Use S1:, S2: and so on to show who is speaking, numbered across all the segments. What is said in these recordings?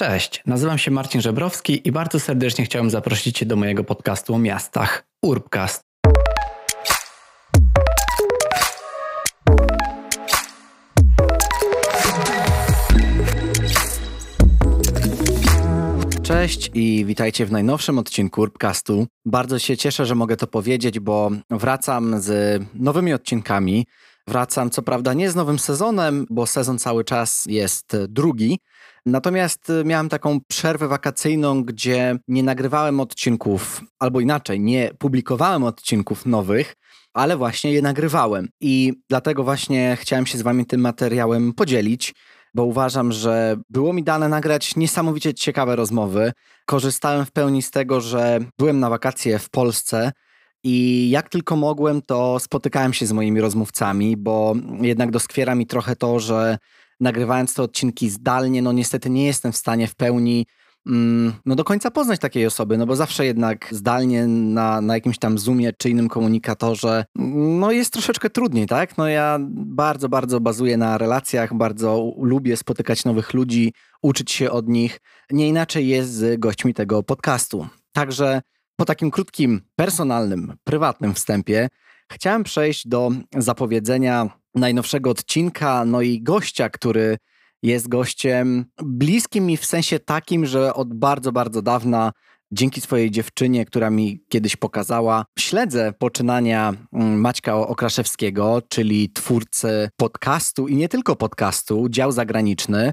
S1: Cześć, nazywam się Marcin Żebrowski i bardzo serdecznie chciałem zaprosić Cię do mojego podcastu o miastach Urbcast. Cześć i witajcie w najnowszym odcinku Urbcastu. Bardzo się cieszę, że mogę to powiedzieć, bo wracam z nowymi odcinkami. Wracam co prawda nie z nowym sezonem, bo sezon cały czas jest drugi, Natomiast y, miałem taką przerwę wakacyjną, gdzie nie nagrywałem odcinków, albo inaczej, nie publikowałem odcinków nowych, ale właśnie je nagrywałem. I dlatego właśnie chciałem się z Wami tym materiałem podzielić, bo uważam, że było mi dane nagrać niesamowicie ciekawe rozmowy. Korzystałem w pełni z tego, że byłem na wakacje w Polsce. I jak tylko mogłem, to spotykałem się z moimi rozmówcami, bo jednak doskwiera mi trochę to, że nagrywając te odcinki zdalnie, no niestety nie jestem w stanie w pełni mm, no do końca poznać takiej osoby, no bo zawsze jednak zdalnie na, na jakimś tam Zoomie czy innym komunikatorze, no jest troszeczkę trudniej, tak? No ja bardzo, bardzo bazuję na relacjach, bardzo lubię spotykać nowych ludzi, uczyć się od nich. Nie inaczej jest z gośćmi tego podcastu. Także po takim krótkim, personalnym, prywatnym wstępie chciałem przejść do zapowiedzenia najnowszego odcinka, no i gościa, który jest gościem bliskim mi w sensie takim, że od bardzo, bardzo dawna dzięki swojej dziewczynie, która mi kiedyś pokazała, śledzę poczynania mm, Maćka Okraszewskiego, czyli twórcy podcastu i nie tylko podcastu, dział zagraniczny.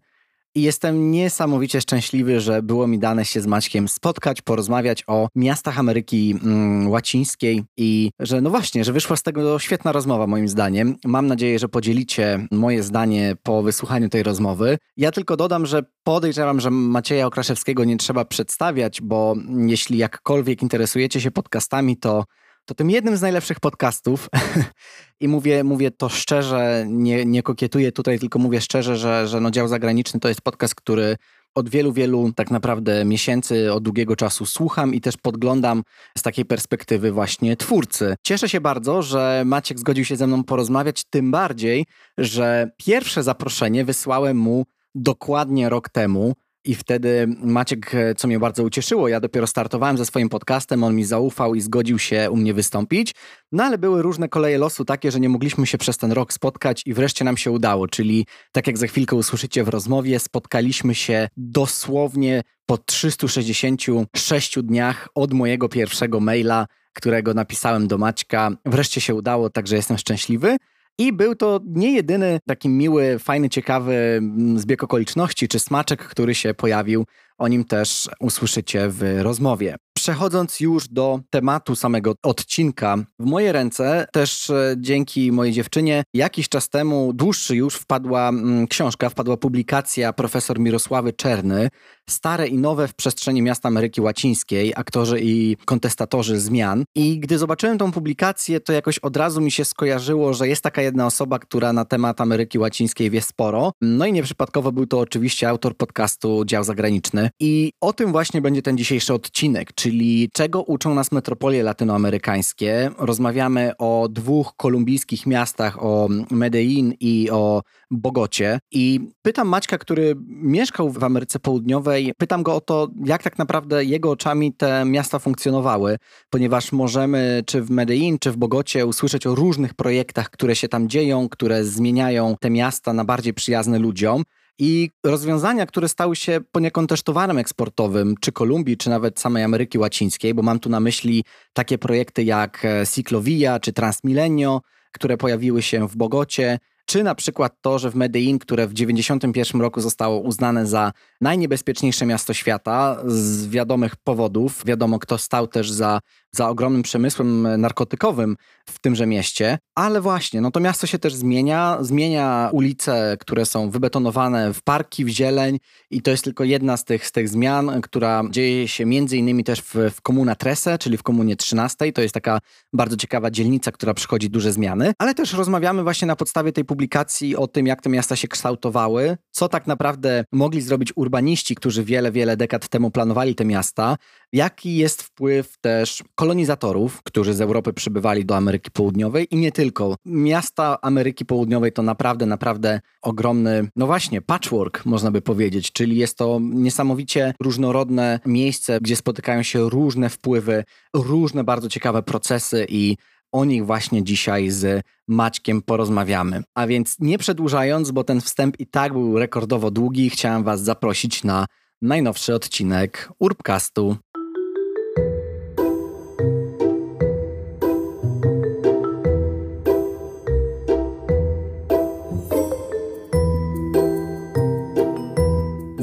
S1: I jestem niesamowicie szczęśliwy, że było mi dane się z Maćkiem spotkać, porozmawiać o miastach Ameryki mm, Łacińskiej i że no właśnie, że wyszła z tego świetna rozmowa moim zdaniem. Mam nadzieję, że podzielicie moje zdanie po wysłuchaniu tej rozmowy. Ja tylko dodam, że podejrzewam, że Macieja Okraszewskiego nie trzeba przedstawiać, bo jeśli jakkolwiek interesujecie się podcastami, to to tym jednym z najlepszych podcastów i mówię, mówię to szczerze, nie, nie kokietuję tutaj, tylko mówię szczerze, że, że no dział zagraniczny to jest podcast, który od wielu, wielu tak naprawdę miesięcy, od długiego czasu słucham i też podglądam z takiej perspektywy właśnie twórcy. Cieszę się bardzo, że Maciek zgodził się ze mną porozmawiać, tym bardziej, że pierwsze zaproszenie wysłałem mu dokładnie rok temu. I wtedy Maciek, co mnie bardzo ucieszyło, ja dopiero startowałem ze swoim podcastem, on mi zaufał i zgodził się u mnie wystąpić. No ale były różne koleje losu takie, że nie mogliśmy się przez ten rok spotkać i wreszcie nam się udało. Czyli tak jak za chwilkę usłyszycie w rozmowie, spotkaliśmy się dosłownie po 366 dniach od mojego pierwszego maila, którego napisałem do Maćka. Wreszcie się udało, także jestem szczęśliwy. I był to nie jedyny taki miły, fajny, ciekawy mm, zbieg okoliczności czy smaczek, który się pojawił. O nim też usłyszycie w rozmowie. Przechodząc już do tematu samego odcinka, w moje ręce też e, dzięki mojej dziewczynie jakiś czas temu, dłuższy już, wpadła mm, książka, wpadła publikacja profesor Mirosławy Czerny, Stare i nowe w przestrzeni miasta Ameryki Łacińskiej, aktorzy i kontestatorzy zmian. I gdy zobaczyłem tą publikację, to jakoś od razu mi się skojarzyło, że jest taka jedna osoba, która na temat Ameryki Łacińskiej wie sporo. No i nieprzypadkowo był to oczywiście autor podcastu Dział Zagraniczny. I o tym właśnie będzie ten dzisiejszy odcinek, czyli czego uczą nas metropolie latynoamerykańskie. Rozmawiamy o dwóch kolumbijskich miastach, o Medellin i o Bogocie. I pytam Maćka, który mieszkał w Ameryce Południowej, pytam go o to, jak tak naprawdę jego oczami te miasta funkcjonowały, ponieważ możemy czy w Medellin, czy w Bogocie usłyszeć o różnych projektach, które się tam dzieją, które zmieniają te miasta na bardziej przyjazne ludziom. I rozwiązania, które stały się poniekąd też towarem eksportowym, czy Kolumbii, czy nawet samej Ameryki Łacińskiej, bo mam tu na myśli takie projekty jak e, Ciclovia czy Transmilenio, które pojawiły się w Bogocie, czy na przykład to, że w Medellin, które w 1991 roku zostało uznane za najniebezpieczniejsze miasto świata z wiadomych powodów, wiadomo kto stał też za za ogromnym przemysłem narkotykowym w tymże mieście, ale właśnie, no to miasto się też zmienia, zmienia ulice, które są wybetonowane w parki, w zieleń. I to jest tylko jedna z tych, z tych zmian, która dzieje się między innymi też w, w Komuna Trese, czyli w Komunie 13. To jest taka bardzo ciekawa dzielnica, która przychodzi duże zmiany, ale też rozmawiamy właśnie na podstawie tej publikacji o tym, jak te miasta się kształtowały, co tak naprawdę mogli zrobić urbaniści, którzy wiele, wiele dekad temu planowali te miasta, jaki jest wpływ też kolonizatorów, którzy z Europy przybywali do Ameryki Południowej i nie tylko. Miasta Ameryki Południowej to naprawdę, naprawdę ogromny, no właśnie, patchwork, można by powiedzieć, czyli jest to niesamowicie różnorodne miejsce, gdzie spotykają się różne wpływy, różne bardzo ciekawe procesy i o nich właśnie dzisiaj z Maćkiem porozmawiamy. A więc nie przedłużając, bo ten wstęp i tak był rekordowo długi, chciałem Was zaprosić na najnowszy odcinek Urbcastu.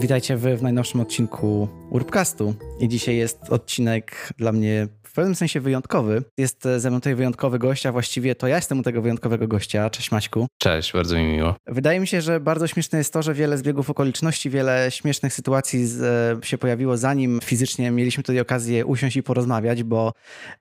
S1: Witajcie w, w najnowszym odcinku Urbcastu. I dzisiaj jest odcinek dla mnie w pewnym sensie wyjątkowy. Jest ze mną tutaj wyjątkowy gość, a właściwie to ja jestem u tego wyjątkowego gościa. Cześć Maćku.
S2: Cześć, bardzo mi miło.
S1: Wydaje mi się, że bardzo śmieszne jest to, że wiele zbiegów okoliczności, wiele śmiesznych sytuacji z, e, się pojawiło zanim fizycznie mieliśmy tutaj okazję usiąść i porozmawiać, bo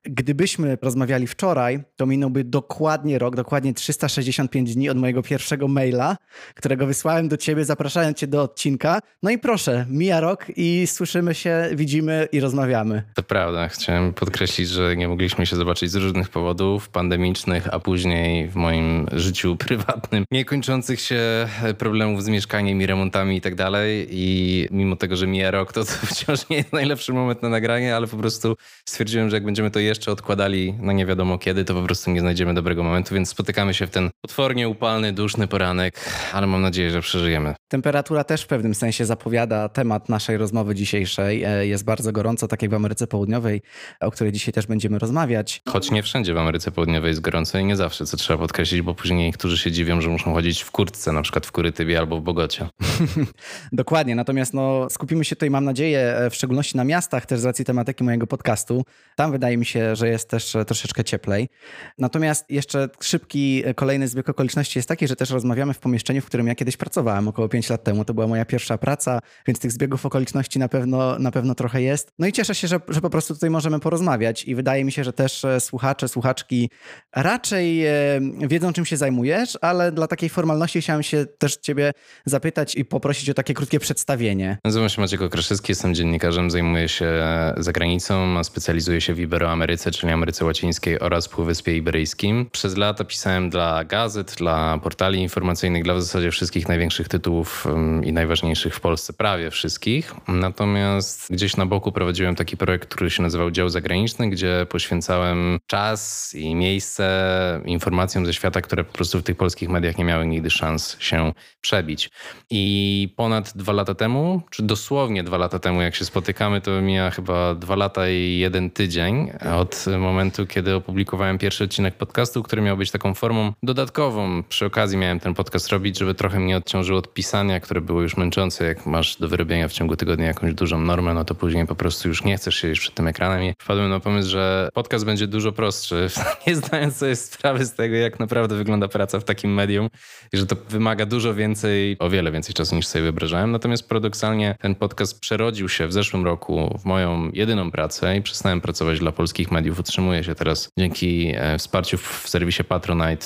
S1: gdybyśmy rozmawiali wczoraj, to minąłby dokładnie rok, dokładnie 365 dni od mojego pierwszego maila, którego wysłałem do ciebie, zapraszając cię do odcinka. No i proszę, mija rok i słyszymy się, widzimy i rozmawiamy.
S2: To prawda. Chciałem podkreślić, że nie mogliśmy się zobaczyć z różnych powodów pandemicznych, a później w moim życiu prywatnym niekończących się problemów z mieszkaniem i remontami i tak dalej. I mimo tego, że mija rok, to, to wciąż nie jest najlepszy moment na nagranie, ale po prostu stwierdziłem, że jak będziemy to jeszcze odkładali na nie wiadomo kiedy, to po prostu nie znajdziemy dobrego momentu, więc spotykamy się w ten potwornie upalny, duszny poranek, ale mam nadzieję, że przeżyjemy.
S1: Temperatura też w pewnym sensie zapowiada temat naszej rozmowy dzisiejszej. E, jest bardzo gorąco, tak jak w Ameryce Południowej, o której dzisiaj też będziemy rozmawiać.
S2: Choć nie wszędzie w Ameryce Południowej jest gorąco i nie zawsze, co trzeba podkreślić, bo później niektórzy się dziwią, że muszą chodzić w kurtce, na przykład w Kurytybie albo w Bogocie.
S1: Dokładnie, natomiast no, skupimy się tutaj, mam nadzieję, e, w szczególności na miastach, też z racji tematyki mojego podcastu. Tam wydaje mi się, że jest też e, troszeczkę cieplej. Natomiast jeszcze szybki kolejny zbieg okoliczności jest taki, że też rozmawiamy w pomieszczeniu, w którym ja kiedyś pracowałem około 5 lat temu. To była moja pierwsza praca, więc tych zbiegów okoliczności na pewno, na pewno trochę jest. No i cieszę się, że, że po prostu tutaj możemy porozmawiać i wydaje mi się, że też e, słuchacze, słuchaczki raczej e, wiedzą, czym się zajmujesz, ale dla takiej formalności chciałem się też ciebie zapytać i poprosić o takie krótkie przedstawienie.
S2: Nazywam się Maciek Okraszewski, jestem dziennikarzem, zajmuję się zagranicą, a specjalizuję się w Iberoameryce, czyli Ameryce Łacińskiej oraz Półwyspie Iberyjskim. Przez lata pisałem dla gazet, dla portali informacyjnych, dla w zasadzie wszystkich największych tytułów i najważniejszych w Polsce, prawie wszystkich. Natomiast gdzieś na boku prowadziłem taki projekt, który się nazywał Dział Zagraniczny, gdzie poświęcałem czas i miejsce informacjom ze świata, które po prostu w tych polskich mediach nie miały nigdy szans się przebić. I ponad dwa lata temu, czy dosłownie dwa lata temu, jak się spotykamy, to mija chyba dwa lata i jeden tydzień od momentu, kiedy opublikowałem pierwszy odcinek podcastu, który miał być taką formą dodatkową. Przy okazji miałem ten podcast robić, żeby trochę mnie odciążyło od pisania, które było już męczące. Jak masz do wyrobienia w ciągu tygodnia jakąś dużą normę, no to później po prostu już nie chcesz siedzieć przed tym ekranem. I wpadłem na pomysł, że podcast będzie dużo prostszy, nie zdając sobie sprawy z tego, jak naprawdę wygląda praca w takim medium i że to wymaga dużo więcej, o wiele więcej czasu niż sobie wyobrażałem. Natomiast paradoksalnie ten podcast przerodził się w zeszłym roku w moją jedyną pracę i przestałem pracować dla polskich mediów. Utrzymuję się teraz dzięki e, wsparciu w serwisie Patronite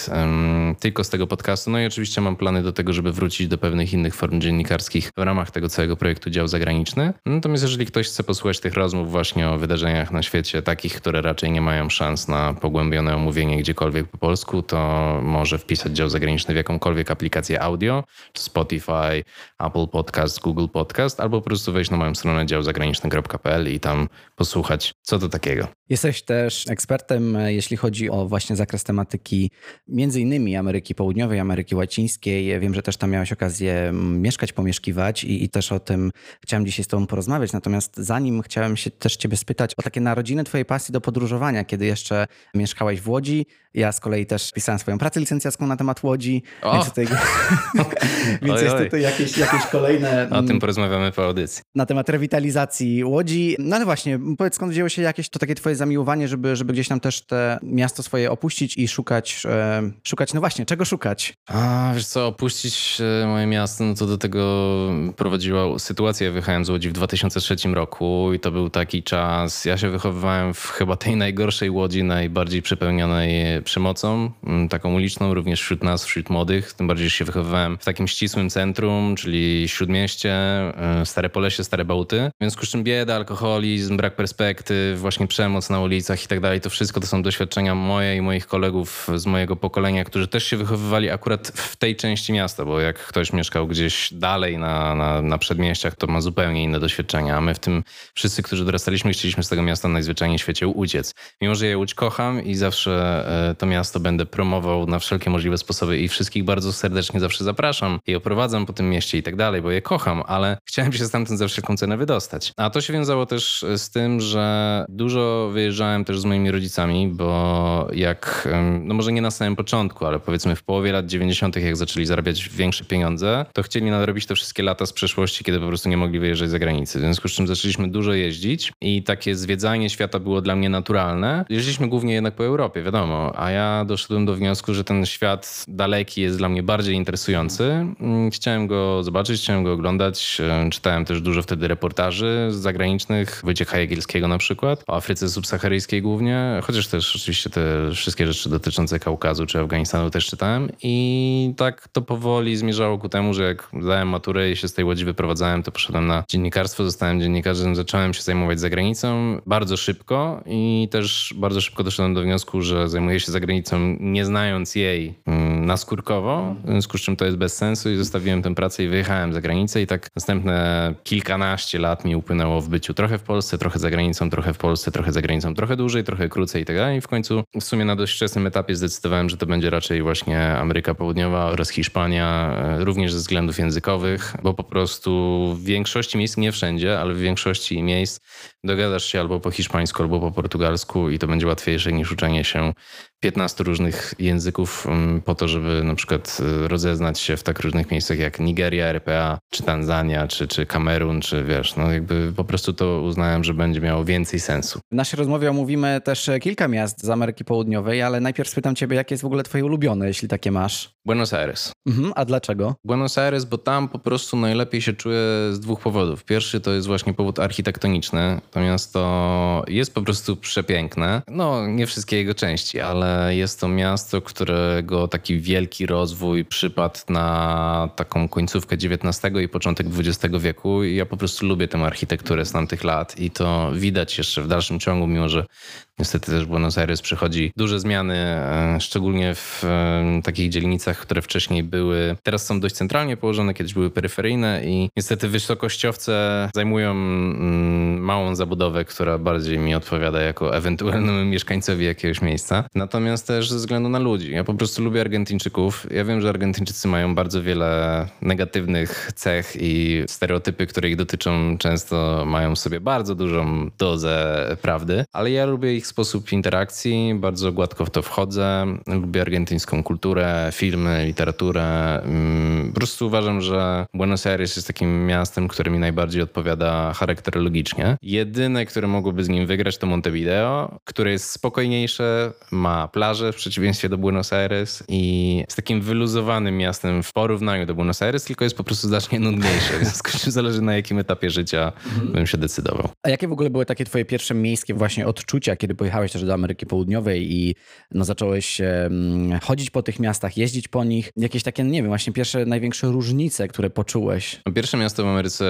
S2: tylko z tego podcastu. No i oczywiście mam plany do tego, żeby wrócić do pewnych innych form dziennikarskich w ramach tego całego projektu Dział Zagraniczny. Natomiast jeżeli ktoś chce posłuchać tych rozmów właśnie o wydarzeniach na świecie, takich, które raczej nie mają szans na pogłębione omówienie gdziekolwiek po polsku, to może wpisać Dział Zagraniczny w jakąkolwiek aplikację audio, Spotify, Apple Podcast, Google Podcast, albo po prostu wejść na moją stronę działzagraniczny.pl i tam posłuchać, co to takiego.
S1: Jesteś też ekspertem, e, jeśli chodzi o właśnie zakres tematyki między innymi Ameryki Południowej, Ameryki Łacińskiej. Wiem, że też tam miałeś okazję mieszkać, pomieszkiwać i, i też o tym chciałem dzisiaj z tobą porozmawiać. Natomiast zanim chciałem się też ciebie spytać o takie narodziny twojej pasji do podróżowania, kiedy jeszcze mieszkałeś w Łodzi. Ja z kolei też pisałem swoją pracę licencjacką na temat Łodzi, o! więc tutaj, więc jest tutaj jakieś, jakieś kolejne...
S2: O tym porozmawiamy po audycji.
S1: Na temat rewitalizacji Łodzi. No ale właśnie, powiedz skąd wzięło się jakieś to takie twoje zamiłowanie, żeby, żeby gdzieś tam też te miasto swoje opuścić i szukać, e, szukać, no właśnie, czego szukać?
S2: A, wiesz co, opuścić e, moje miasto, no to do tego prowadziła sytuacja. Ja wyjechałem z Łodzi w 2000 2003 roku i to był taki czas, ja się wychowywałem w chyba tej najgorszej łodzi, najbardziej przepełnionej przemocą, mm, taką uliczną, również wśród nas, wśród młodych. Tym bardziej się wychowywałem w takim ścisłym centrum, czyli Śródmieście, e, Stare Polesie, Stare Bałty. W związku z czym bieda, alkoholizm, brak perspektyw, właśnie przemoc na ulicach i tak dalej, to wszystko to są doświadczenia moje i moich kolegów z mojego pokolenia, którzy też się wychowywali akurat w tej części miasta, bo jak ktoś mieszkał gdzieś dalej na, na, na przedmieściach, to ma zupełnie inne doświadczenia, a my w tym wszyscy, którzy dorastaliśmy, chcieliśmy z tego miasta najzwyczajniej w świecie uciec. Mimo, że ja Łódź kocham i zawsze e, to miasto będę promował na wszelkie możliwe sposoby i wszystkich bardzo serdecznie zawsze zapraszam i oprowadzam po tym mieście i tak dalej, bo je kocham, ale chciałem się stamtąd za wszelką cenę wydostać. A to się wiązało też z tym, że dużo wyjeżdżałem też z moimi rodzicami, bo jak, no może nie na samym początku, ale powiedzmy w połowie lat 90., jak zaczęli zarabiać większe pieniądze, to chcieli nadrobić te wszystkie lata z przeszłości, kiedy po prostu nie mogli wyjeżdżać za granicę. W związku z czym zaczęliśmy dużo jeździć i takie zwiedzanie świata było dla mnie naturalne. Jeździliśmy głównie jednak po Europie, wiadomo, a ja doszedłem do wniosku, że ten świat daleki jest dla mnie bardziej interesujący. Mm, chciałem go zobaczyć, chciałem go oglądać. E, czytałem też dużo wtedy reportaży zagranicznych, Wojciecha Jagielskiego na przykład, o Afryce subsaharyjskiej głównie, chociaż też oczywiście te wszystkie rzeczy dotyczące Kaukazu czy Afganistanu też czytałem i tak to powoli zmierzało ku temu, że jak zdałem maturę i się z tej łodzi wyprowadzałem, to poszedłem na dziennikarstwo, zostałem dziennikarzem, zacząłem się zajmować zagranicą bardzo szybko i też bardzo szybko doszedłem do wniosku, że zajmuję się zagranicą nie znając jej mm, naskórkowo, w związku z czym to jest bez sensu i zostawiłem tę pracę i wyjechałem za granicę i tak następne kilkanaście lat mi upłynęło w byciu trochę w Polsce, trochę za granicą, trochę w Polsce, trochę za granicą, trochę dłużej, trochę krócej i tak dalej. I w końcu w sumie na dość wczesnym etapie zdecydowałem, że to będzie raczej właśnie Ameryka Południowa oraz Hiszpania, e, również ze względów językowych, bo po prostu w większości miejsc, nie wszędzie, ale w większości miejsc dogadasz się albo po hiszpańsku, albo po portugalsku i to będzie łatwiejsze niż uczenie się 15 różnych języków mm, po to, żeby na przykład y, rozeznać się w tak różnych miejscach jak Nigeria, RPA, czy Tanzania, czy, czy Kamerun, czy wiesz, no jakby po prostu to uznałem, że będzie miało więcej sensu.
S1: W naszej rozmowie omówimy też kilka miast z Ameryki Południowej, ale najpierw spytam ciebie, jakie jest w ogóle twoje ulubione, jeśli takie masz?
S2: Buenos Aires.
S1: Mhm, a dlaczego?
S2: Buenos Aires, bo tam po prostu najlepiej się czuję z dwóch powodów. Pierwszy to jest właśnie powód architektoniczny. To miasto jest po prostu przepiękne. No, nie wszystkie jego części, ale jest to miasto, którego taki wielki rozwój przypadł na taką końcówkę XIX i początek XX wieku. I ja po prostu lubię tę architekturę z tamtych lat i to widać jeszcze w dalszym ciągu, mimo że Niestety też Buenos Aires przychodzi duże zmiany, e, szczególnie w e, takich dzielnicach, które wcześniej były, teraz są dość centralnie położone, kiedyś były peryferyjne i niestety wysokościowce zajmują mm, małą zabudowę, która bardziej mi odpowiada jako ewentualnemu mieszkańcowi jakiegoś miejsca. Natomiast też ze względu na ludzi. Ja po prostu lubię Argentyńczyków. Ja wiem, że Argentyńczycy mają bardzo wiele negatywnych cech i stereotypy, które ich dotyczą, często mają w sobie bardzo dużą dozę prawdy, ale ja lubię ich sposób interakcji, bardzo gładko w to wchodzę. Lubię argentyńską kulturę, filmy, literaturę. Mm, po prostu uważam, że Buenos Aires jest takim miastem, które mi najbardziej odpowiada charakterologicznie. Jedyne, które mogłoby z nim wygrać, to Montevideo, które jest spokojniejsze, ma plaże w przeciwieństwie do Buenos Aires i jest takim wyluzowanym miastem w porównaniu do Buenos Aires, tylko jest po prostu znacznie nudniejsze. W związku z czym zależy na jakim etapie życia mhm. bym się decydował.
S1: A jakie w ogóle były takie twoje pierwsze miejskie właśnie odczucia, kiedy pojechałeś też do Ameryki Południowej i no, zacząłeś chodzić po tych miastach, jeździć po nich. Jakieś takie, nie wiem, właśnie pierwsze, największe różnice, które poczułeś?
S2: Pierwsze miasto w Ameryce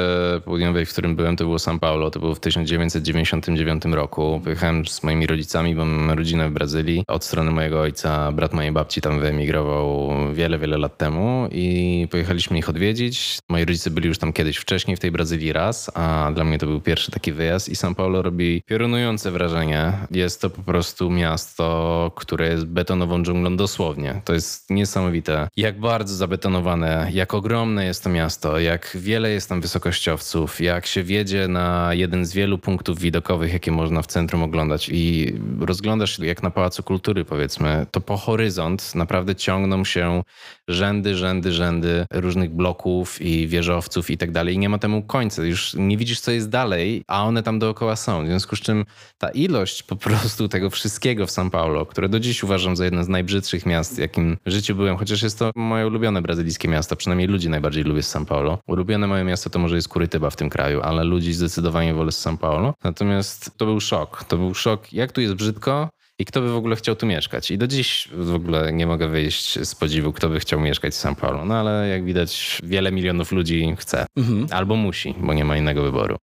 S2: Południowej, w którym byłem, to było São Paulo. To było w 1999 roku. Pojechałem z moimi rodzicami, bo mam rodzinę w Brazylii. Od strony mojego ojca, brat mojej babci tam wyemigrował wiele, wiele lat temu i pojechaliśmy ich odwiedzić. Moi rodzice byli już tam kiedyś wcześniej w tej Brazylii raz, a dla mnie to był pierwszy taki wyjazd i São Paulo robi piorunujące wrażenie. Jest to po prostu miasto, które jest betonową dżunglą dosłownie. To jest niesamowite, jak bardzo zabetonowane, jak ogromne jest to miasto, jak wiele jest tam wysokościowców, jak się wiedzie na jeden z wielu punktów widokowych, jakie można w centrum oglądać i rozglądasz się jak na Pałacu Kultury góry, powiedzmy, to po horyzont naprawdę ciągną się rzędy, rzędy, rzędy różnych bloków i wieżowców i tak dalej. I nie ma temu końca. Już nie widzisz, co jest dalej, a one tam dookoła są. W związku z czym ta ilość po prostu tego wszystkiego w São Paulo, które do dziś uważam za jedno z najbrzydszych miast, jakim w życiu byłem, chociaż jest to moje ulubione brazylijskie miasto, przynajmniej ludzi najbardziej lubię z São Paulo. Ulubione moje miasto to może jest Kurytyba w tym kraju, ale ludzi zdecydowanie wolę z São Paulo. Natomiast to był szok. To był szok, jak tu jest brzydko, i kto by w ogóle chciał tu mieszkać. I do dziś w ogóle nie mogę wyjść z podziwu, kto by chciał mieszkać w São Paulo. No ale jak widać, wiele milionów ludzi chce. Mhm. Albo musi, bo nie ma innego wyboru.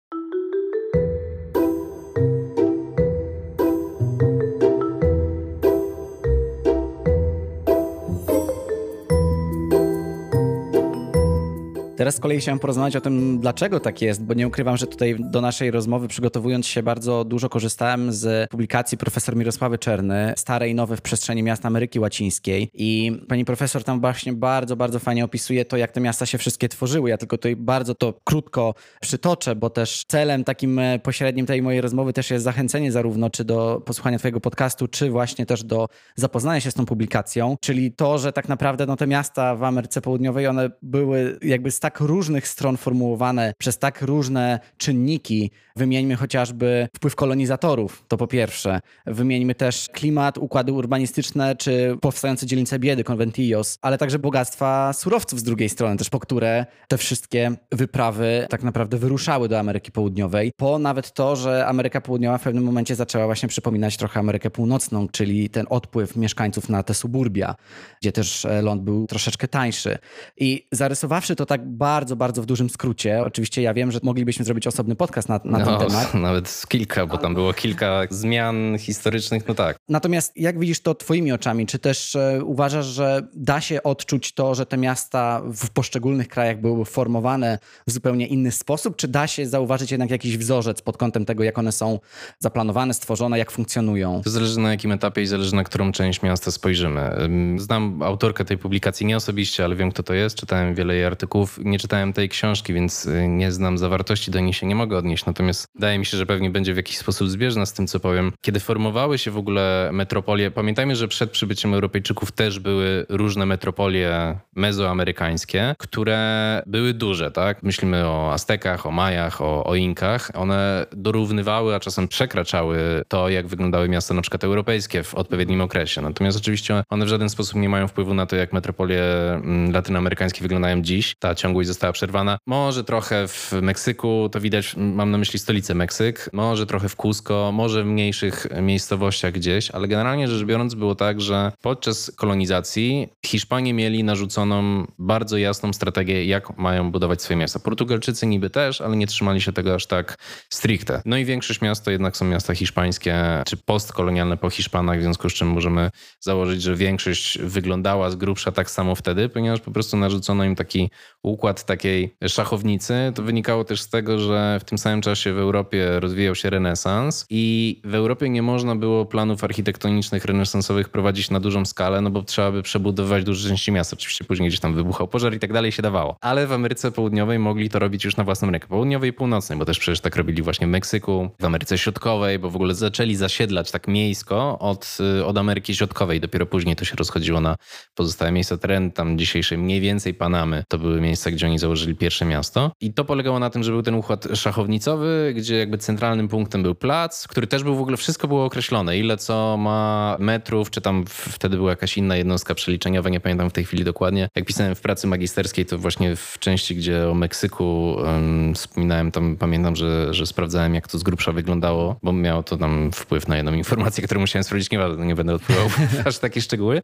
S1: Teraz z kolei chciałem porozmawiać o tym, dlaczego tak jest, bo nie ukrywam, że tutaj do naszej rozmowy przygotowując się bardzo dużo korzystałem z publikacji profesor Mirosławy Czerny, Stare i Nowe w przestrzeni miast Ameryki Łacińskiej i pani profesor tam właśnie bardzo, bardzo fajnie opisuje to, jak te miasta się wszystkie tworzyły. Ja tylko tutaj bardzo to krótko przytoczę, bo też celem takim e, pośrednim tej mojej rozmowy też jest zachęcenie zarówno czy do posłuchania twojego podcastu, czy właśnie też do zapoznania się z tą publikacją, czyli to, że tak naprawdę no, te miasta w Ameryce Południowej, one były jakby tak różnych stron formułowane, przez tak różne czynniki. Wymieńmy chociażby wpływ kolonizatorów, to po pierwsze. Wymieńmy też klimat, układy urbanistyczne, czy powstające dzielnice biedy, conventillos, ale także bogactwa surowców z drugiej strony, też po które te wszystkie wyprawy tak naprawdę wyruszały do Ameryki Południowej. Po nawet to, że Ameryka Południowa w pewnym momencie zaczęła właśnie przypominać trochę Amerykę Północną, czyli ten odpływ mieszkańców na te suburbia, gdzie też ląd był troszeczkę tańszy. I zarysowawszy to tak bardzo, bardzo w dużym skrócie. Oczywiście ja wiem, że moglibyśmy zrobić osobny podcast na, na no, ten temat.
S2: Nawet kilka, bo tam było kilka zmian historycznych, no tak.
S1: Natomiast jak widzisz to twoimi oczami? Czy też e, uważasz, że da się odczuć to, że te miasta w poszczególnych krajach były formowane w zupełnie inny sposób? Czy da się zauważyć jednak jakiś wzorzec pod kątem tego, jak one są zaplanowane, stworzone, jak funkcjonują?
S2: To zależy na jakim etapie i zależy na którą część miasta spojrzymy. Znam autorkę tej publikacji nie osobiście, ale wiem kto to jest. Czytałem wiele jej artykułów nie czytałem tej książki, więc y, nie znam zawartości, do niej się nie mogę odnieść. Natomiast wydaje mi się, że pewnie będzie w jakiś sposób zbieżna z tym, co powiem. Kiedy formowały się w ogóle metropolie, pamiętajmy, że przed przybyciem Europejczyków też były różne metropolie mezoamerykańskie, które były duże, tak? Myślimy o Aztekach, o Majach, o, o Inkach. One dorównywały, a czasem przekraczały to, jak wyglądały miasta na przykład europejskie w odpowiednim okresie. Natomiast oczywiście one w żaden sposób nie mają wpływu na to, jak metropolie mm, latynoamerykańskie wyglądają dziś. Ta została przerwana. Może trochę w Meksyku, to widać, mam na myśli stolicę Meksyk, może trochę w Cusco, może w mniejszych miejscowościach gdzieś, ale generalnie rzecz biorąc było tak, że podczas kolonizacji Hiszpanie mieli narzuconą bardzo jasną strategię, jak mają budować swoje miasta. Portugalczycy niby też, ale nie trzymali się tego aż tak stricte. No i większość miast to jednak są miasta hiszpańskie, czy postkolonialne po Hiszpanach, w związku z czym możemy założyć, że większość wyglądała z grubsza tak samo wtedy, ponieważ po prostu narzucono im taki układ układ takiej szachownicy, to wynikało też z tego, że w tym samym czasie w Europie rozwijał się renesans i w Europie nie można było planów architektonicznych renesansowych prowadzić na dużą skalę, no bo trzeba by przebudowywać duże części miasta. Oczywiście później gdzieś tam wybuchał pożar i tak dalej się dawało. Ale w Ameryce Południowej mogli to robić już na własną rękę. Południowej i północnej, bo też przecież tak robili właśnie w Meksyku, w Ameryce Środkowej, bo w ogóle zaczęli zasiedlać tak miejsko od, y, od Ameryki Środkowej. Dopiero później to się rozchodziło na pozostałe miejsca terenu, tam dzisiejszej mniej więcej Panamy. To były miejsca, gdzie oni założyli pierwsze miasto. I to polegało na tym, że był ten układ szachownicowy, gdzie jakby centralnym punktem był plac, który też był w ogóle, wszystko było określone. Ile co ma metrów, czy tam wtedy była jakaś inna jednostka przeliczeniowa, nie pamiętam w tej chwili dokładnie. Jak pisałem w pracy magisterskiej, to właśnie w części, gdzie o Meksyku um, wspominałem, tam pamiętam, że, że sprawdzałem, jak to z grubsza wyglądało, bo miało to tam wpływ na jedną informację, którą musiałem sprawdzić. Nie, nie będę odpływał aż takie szczegóły.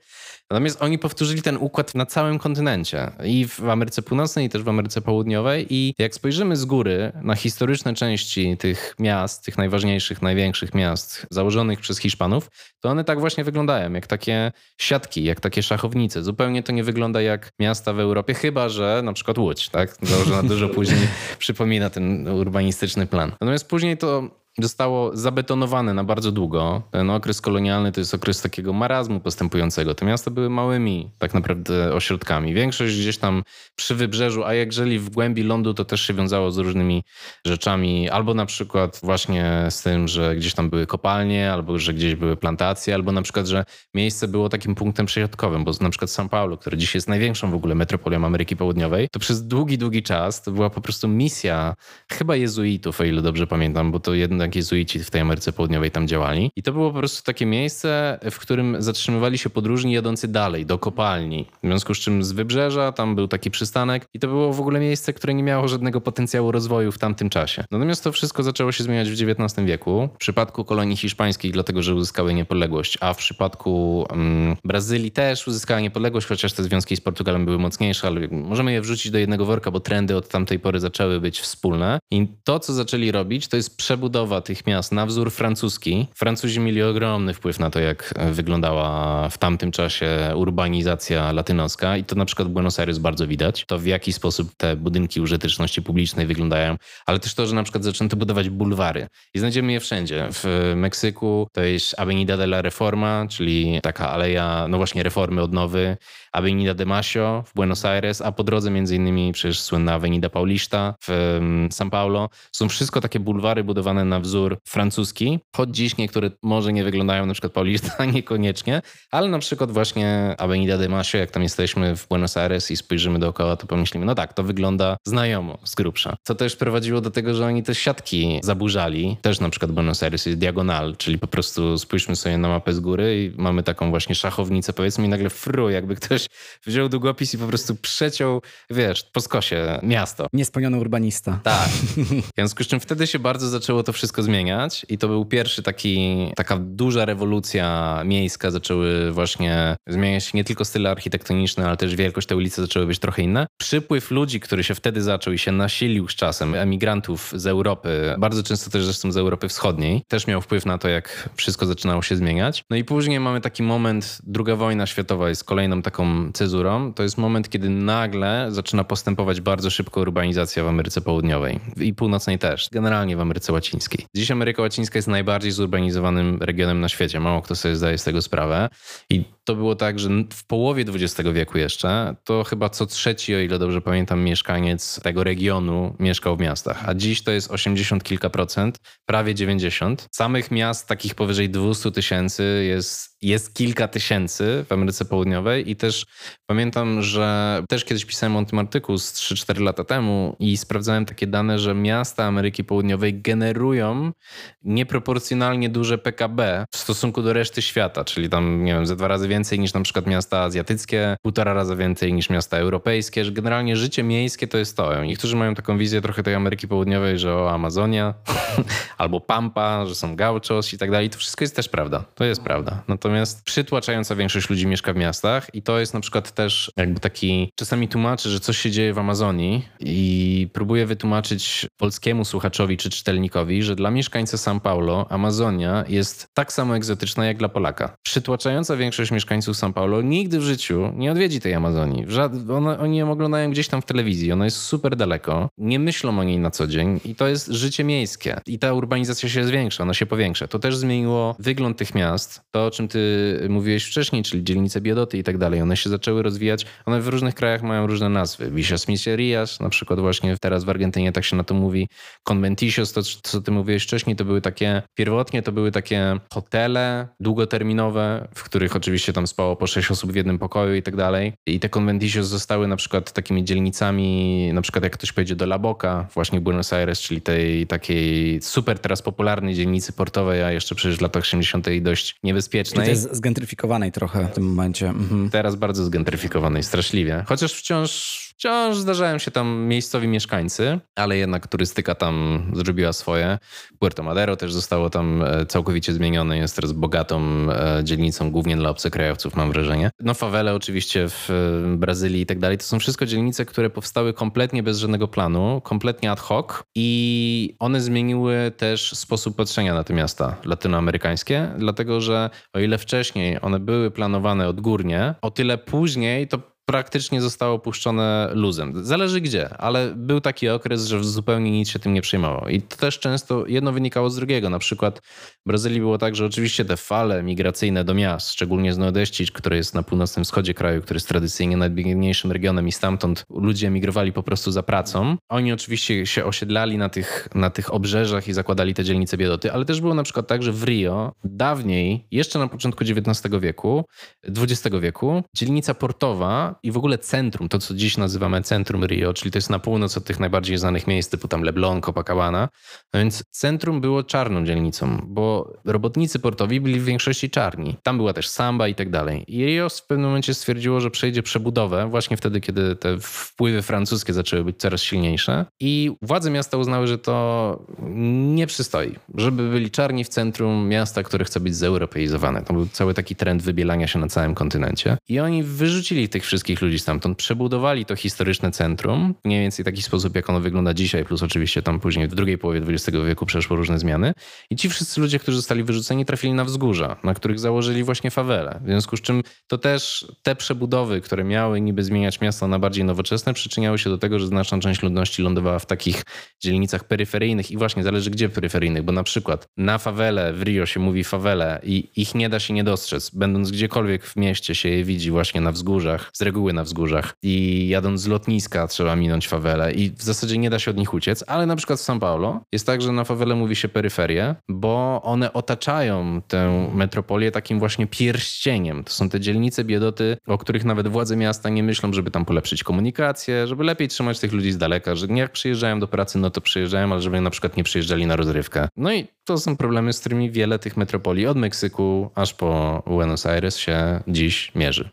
S2: Natomiast oni powtórzyli ten układ na całym kontynencie. I w Ameryce Północnej, i też w Ameryce Południowej. I jak spojrzymy z góry na historyczne części tych miast, tych najważniejszych, największych miast założonych przez Hiszpanów, to one tak właśnie wyglądają, jak takie siatki, jak takie szachownice. Zupełnie to nie wygląda jak miasta w Europie, chyba że na przykład Łódź, tak? Założona dużo później przypomina ten urbanistyczny plan. Natomiast później to zostało zabetonowane na bardzo długo. Ten okres kolonialny to jest okres takiego marazmu postępującego. Te miasta były małymi tak naprawdę ośrodkami. Większość gdzieś tam przy wybrzeżu, a jeżeli w głębi lądu, to też się wiązało z różnymi rzeczami, albo na przykład właśnie z tym, że gdzieś tam były kopalnie, albo że gdzieś były plantacje, albo na przykład, że miejsce było takim punktem przejściowym, bo na przykład São Paulo, które dziś jest największą w ogóle metropolią Ameryki Południowej, to przez długi, długi czas to była po prostu misja chyba jezuitów, o ile dobrze pamiętam, bo to jednak jezuici w tej Ameryce Południowej tam działali. I to było po prostu takie miejsce, w którym zatrzymywali się podróżni jadący dalej, do kopalni. W związku z czym z wybrzeża tam był taki przystanek i to było w ogóle miejsce, które nie miało żadnego potencjału rozwoju w tamtym czasie. Natomiast to wszystko zaczęło się zmieniać w XIX wieku. W przypadku kolonii hiszpańskich, dlatego że uzyskały niepodległość, a w przypadku um, Brazylii też uzyskała niepodległość, chociaż te związki z Portugalem były mocniejsze, ale możemy je wrzucić do jednego worka, bo trendy od tamtej pory zaczęły być wspólne. I to, co zaczęli robić, to jest przebudowa tych miast na wzór francuski. Francuzi mieli ogromny wpływ na to, jak wyglądała w tamtym czasie urbanizacja latynoska i to na przykład Buenos Aires bardzo widać. To w jaki sposób te budynki użyteczności publicznej wyglądają, ale też to, że na przykład zaczęto budować bulwary i znajdziemy je wszędzie. W Meksyku to jest Avenida de la Reforma, czyli taka aleja, no właśnie reformy, odnowy. Avenida de Macio w Buenos Aires, a po drodze między innymi przecież słynna Avenida Paulista w São Paulo. Są wszystko takie bulwary budowane na wzór francuski, choć dziś niektóre może nie wyglądają, na przykład Paulista niekoniecznie, ale na przykład właśnie Avenida de Macio, jak tam jesteśmy w Buenos Aires i spojrzymy dookoła, to pomyślimy, no tak, to wygląda znajomo z grubsza. Co też prowadziło do tego, że oni te siatki zaburzali. Też na przykład Buenos Aires jest diagonal, czyli po prostu spójrzmy sobie na mapę z góry i mamy taką właśnie szachownicę powiedzmy i nagle fru, jakby ktoś wziął długopis i po prostu przeciął, wiesz, po skosie miasto.
S1: Niespełniony urbanista.
S2: Tak. W związku z czym wtedy się bardzo zaczęło to wszystko zmieniać i to był pierwszy taki, taka duża rewolucja miejska. Zaczęły właśnie zmieniać się nie tylko style architektoniczne, ale też wielkość te ulice zaczęły być trochę inne. Przypływ ludzi, który się wtedy zaczął i się nasilił z czasem, emigrantów z Europy, bardzo często też zresztą z Europy Wschodniej, też miał wpływ na to, jak wszystko zaczynało się zmieniać. No i później mamy taki moment, druga wojna światowa jest kolejną taką cezurą. To jest moment, kiedy nagle zaczyna postępować bardzo szybko urbanizacja w Ameryce Południowej i północnej też, generalnie w Ameryce Łacińskiej. Dziś Ameryka Łacińska jest najbardziej zurbanizowanym regionem na świecie. Mało kto sobie zdaje z tego sprawę. I to było tak, że w połowie XX wieku jeszcze to chyba co trzeci, o ile dobrze pamiętam, mieszkaniec tego regionu mieszkał w miastach. A dziś to jest 80 kilka procent, prawie 90. Samych miast takich powyżej 200 tysięcy jest, jest kilka tysięcy w Ameryce Południowej i też pamiętam, że też kiedyś pisałem o tym artykuł z 3-4 lata temu i sprawdzałem takie dane, że miasta Ameryki Południowej generują nieproporcjonalnie duże PKB w stosunku do reszty świata, czyli tam, nie wiem, ze dwa razy więcej niż na przykład miasta azjatyckie, półtora raza więcej niż miasta europejskie, że generalnie życie miejskie to jest to. Niektórzy mają taką wizję trochę tej Ameryki Południowej, że o Amazonia albo Pampa, że są gauchos i tak dalej. To wszystko jest też prawda. To jest prawda. Natomiast przytłaczająca większość ludzi mieszka w miastach i to jest na przykład też jakby taki, czasami tłumaczy, że coś się dzieje w Amazonii i próbuję wytłumaczyć polskiemu słuchaczowi czy czytelnikowi, że dla mieszkańca São Paulo Amazonia jest tak samo egzotyczna jak dla Polaka. Przytłaczająca większość mieszkańców São Paulo nigdy w życiu nie odwiedzi tej Amazonii. One, oni ją oglądają gdzieś tam w telewizji, ona jest super daleko, nie myślą o niej na co dzień i to jest życie miejskie. I ta urbanizacja się zwiększa, ona się powiększa. To też zmieniło wygląd tych miast. To, o czym ty mówiłeś wcześniej, czyli dzielnice biedoty i tak dalej, one się zaczęły rozwijać. One w różnych krajach mają różne nazwy. Vicios Miserias, na przykład właśnie teraz w Argentynie tak się na to mówi. Conventicios, to co ty mówiłeś wcześniej, to były takie, pierwotnie to były takie hotele długoterminowe, w których oczywiście tam spało po sześć osób w jednym pokoju i tak dalej. I te conventicios zostały na przykład takimi dzielnicami, na przykład jak ktoś pojedzie do La Boca, właśnie Buenos Aires, czyli tej takiej super teraz popularnej dzielnicy portowej, a jeszcze przecież w latach 80. dość niebezpiecznej.
S1: Jest zgentryfikowanej trochę w tym momencie. Mhm.
S2: Teraz bardzo zgentryfikowanej, straszliwie. Chociaż wciąż Wciąż zdarzają się tam miejscowi mieszkańcy, ale jednak turystyka tam zrobiła swoje. Puerto Madero też zostało tam e, całkowicie zmienione. Jest teraz bogatą e, dzielnicą, głównie dla obcokrajowców, mam wrażenie. No fawele oczywiście w e, Brazylii i tak dalej. To są wszystko dzielnice, które powstały kompletnie bez żadnego planu, kompletnie ad hoc i one zmieniły też sposób patrzenia na te miasta latynoamerykańskie, dlatego że o ile wcześniej one były planowane odgórnie, o tyle później to praktycznie zostało puszczone luzem. Zależy gdzie, ale był taki okres, że zupełnie nic się tym nie przejmowało. I to też często jedno wynikało z drugiego. Na przykład w Brazylii było tak, że oczywiście te fale migracyjne do miast, szczególnie z Nordesti, który jest na północnym wschodzie kraju, który jest tradycyjnie najbiedniejszym regionem i stamtąd ludzie emigrowali po prostu za pracą. Oni oczywiście się osiedlali na tych, na tych obrzeżach i zakładali te dzielnice biedoty, ale też było na przykład tak, że w Rio dawniej, jeszcze na początku XIX wieku, XX wieku, dzielnica portowa i w ogóle centrum, to co dziś nazywamy centrum Rio, czyli to jest na północ od tych najbardziej znanych miejsc, typu tam Leblon, Copacabana, no więc centrum było czarną dzielnicą, bo robotnicy portowi byli w większości czarni. Tam była też samba i tak dalej. I Rio w pewnym momencie stwierdziło, że przejdzie przebudowę, właśnie wtedy, kiedy te wpływy francuskie zaczęły być coraz silniejsze i władze miasta uznały, że to nie przystoi, żeby byli czarni w centrum miasta, które chce być zeuropeizowane. To był cały taki trend wybielania się na całym kontynencie. I oni wyrzucili tych wszystkich ludzi stamtąd, przebudowali to historyczne centrum, mniej więcej w taki sposób, jak ono wygląda dzisiaj, plus oczywiście tam później w drugiej połowie XX wieku przeszło różne zmiany. I ci wszyscy ludzie, którzy zostali wyrzuceni, trafili na wzgórza, na których założyli właśnie fawele. W związku z czym to też te przebudowy, które miały niby zmieniać miasto na bardziej nowoczesne, przyczyniały się do tego, że znaczna część ludności lądowała w takich dzielnicach peryferyjnych i właśnie zależy gdzie peryferyjnych, bo na przykład na fawele w Rio się mówi fawele i ich nie da się nie dostrzec. Będąc gdziekolwiek w mieście się je widzi właśnie na wzgórzach, z reguły na wzgórzach i jadąc z lotniska trzeba minąć fawele i w zasadzie nie da się od nich uciec, ale na przykład w São Paulo jest tak, że na fawele mówi się peryferie, bo one otaczają tę metropolię takim właśnie pierścieniem. To są te dzielnice biedoty, o których nawet władze miasta nie myślą, żeby tam polepszyć komunikację, żeby lepiej trzymać tych ludzi z daleka, że jak przyjeżdżają do pracy, no to przyjeżdżają, ale żeby na przykład nie przyjeżdżali na rozrywkę. No i to są problemy, z którymi wiele tych metropolii od Meksyku aż po Buenos Aires się dziś mierzy.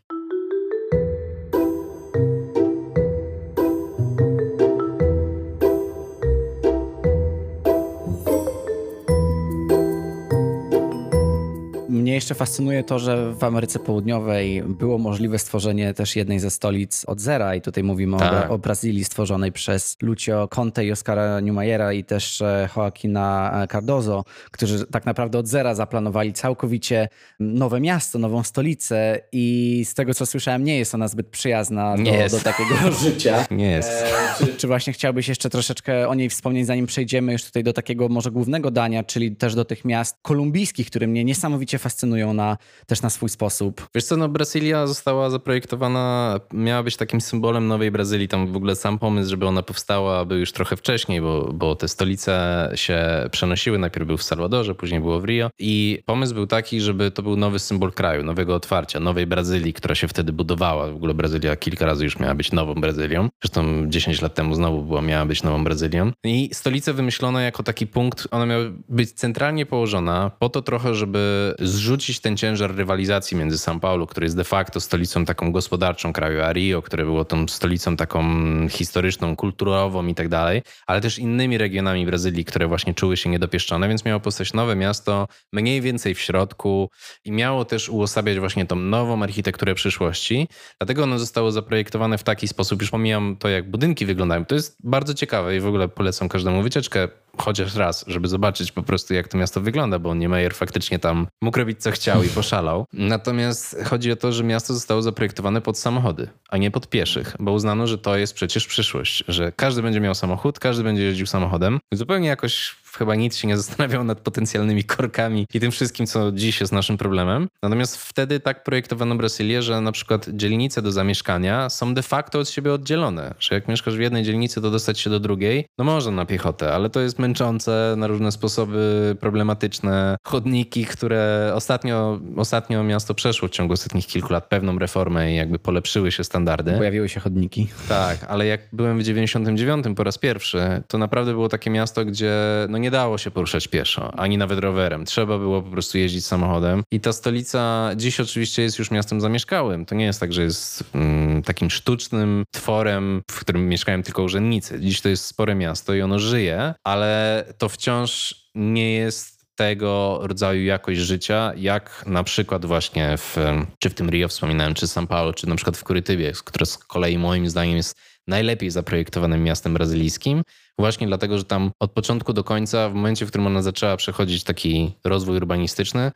S1: Mnie jeszcze fascynuje to, że w Ameryce Południowej było możliwe stworzenie też jednej ze stolic od zera i tutaj mówimy tak. o, o, Brazylii stworzonej przez Lucio Conte i Oscara Niemayera i też e, Joaquina Cardozo, którzy tak naprawdę od zera zaplanowali całkowicie nowe miasto, nową stolicę i z tego co słyszałem nie jest ona zbyt przyjazna do, do, takiego życia.
S2: Nie jest. E,
S1: czy, czy właśnie chciałbyś jeszcze troszeczkę o niej wspomnieć, zanim przejdziemy już tutaj do takiego może głównego dania, czyli też do tych miast kolumbijskich, które mnie niesamowicie fascynują fascynują na, też na swój sposób.
S2: Wiesz co, no Brazylia została zaprojektowana, miała być takim symbolem nowej Brazylii. Tam w ogóle sam pomysł, żeby ona powstała był już trochę wcześniej, bo, bo te stolice się przenosiły. Najpierw był w Salwadorze, później było w Rio. I pomysł był taki, żeby to był nowy symbol kraju, nowego otwarcia, nowej Brazylii, która się wtedy budowała. W ogóle Brazylia kilka razy już miała być nową Brazylią. Zresztą 10 lat temu znowu była, miała być nową Brazylią. I stolicę wymyślono jako taki punkt, ona miała być centralnie położona po to trochę, żeby zrzucić zrzucić ten ciężar rywalizacji między São Paulo, który jest de facto stolicą taką gospodarczą kraju, a Rio, które było tą stolicą taką historyczną, kulturową i tak dalej, ale też innymi regionami Brazylii, które właśnie czuły się niedopieszczone, więc miało powstać nowe miasto, mniej więcej w środku i miało też uosabiać właśnie tą nową architekturę przyszłości. Dlatego ono zostało zaprojektowane w taki sposób, już pomijam to, jak budynki wyglądają. To jest bardzo ciekawe i w ogóle polecam każdemu wycieczkę chociaż raz, żeby zobaczyć po prostu, jak to miasto wygląda, bo Niemeyer faktycznie tam mógł robić co chciał i poszalał. Natomiast chodzi o to, że miasto zostało zaprojektowane pod samochody, a nie pod pieszych, bo uznano, że to jest przecież przyszłość, że każdy będzie miał samochód, każdy będzie jeździł samochodem. Zupełnie jakoś chyba nic się nie zastanawiał nad potencjalnymi korkami i tym wszystkim, co dziś jest naszym problemem. Natomiast wtedy tak projektowano Brazylię, że na przykład dzielnice do zamieszkania są de facto od siebie oddzielone, że jak mieszkasz w jednej dzielnicy, to dostać się do drugiej, no można na piechotę, ale to jest męczące, na różne sposoby problematyczne. Chodniki, które ostatnio, ostatnio miasto przeszło w ciągu ostatnich kilku lat pewną reformę i jakby polepszyły się standardy.
S1: Pojawiły się chodniki.
S2: Tak, ale jak byłem w 99 po raz pierwszy, to naprawdę było takie miasto, gdzie no nie dało się poruszać pieszo, ani nawet rowerem. Trzeba było po prostu jeździć samochodem. I ta stolica dziś oczywiście jest już miastem zamieszkałym. To nie jest tak, że jest mm, takim sztucznym tworem, w którym mieszkają tylko urzędnicy. Dziś to jest spore miasto i ono żyje, ale to wciąż nie jest tego rodzaju jakość życia, jak na przykład właśnie w, czy w tym Rio wspominałem, czy São Paulo, czy na przykład w Kurytybie, które z kolei moim zdaniem jest najlepiej zaprojektowanym miastem brazylijskim, właśnie dlatego, że tam od początku do końca, w momencie, w którym ona zaczęła przechodzić taki rozwój urbanistyczny,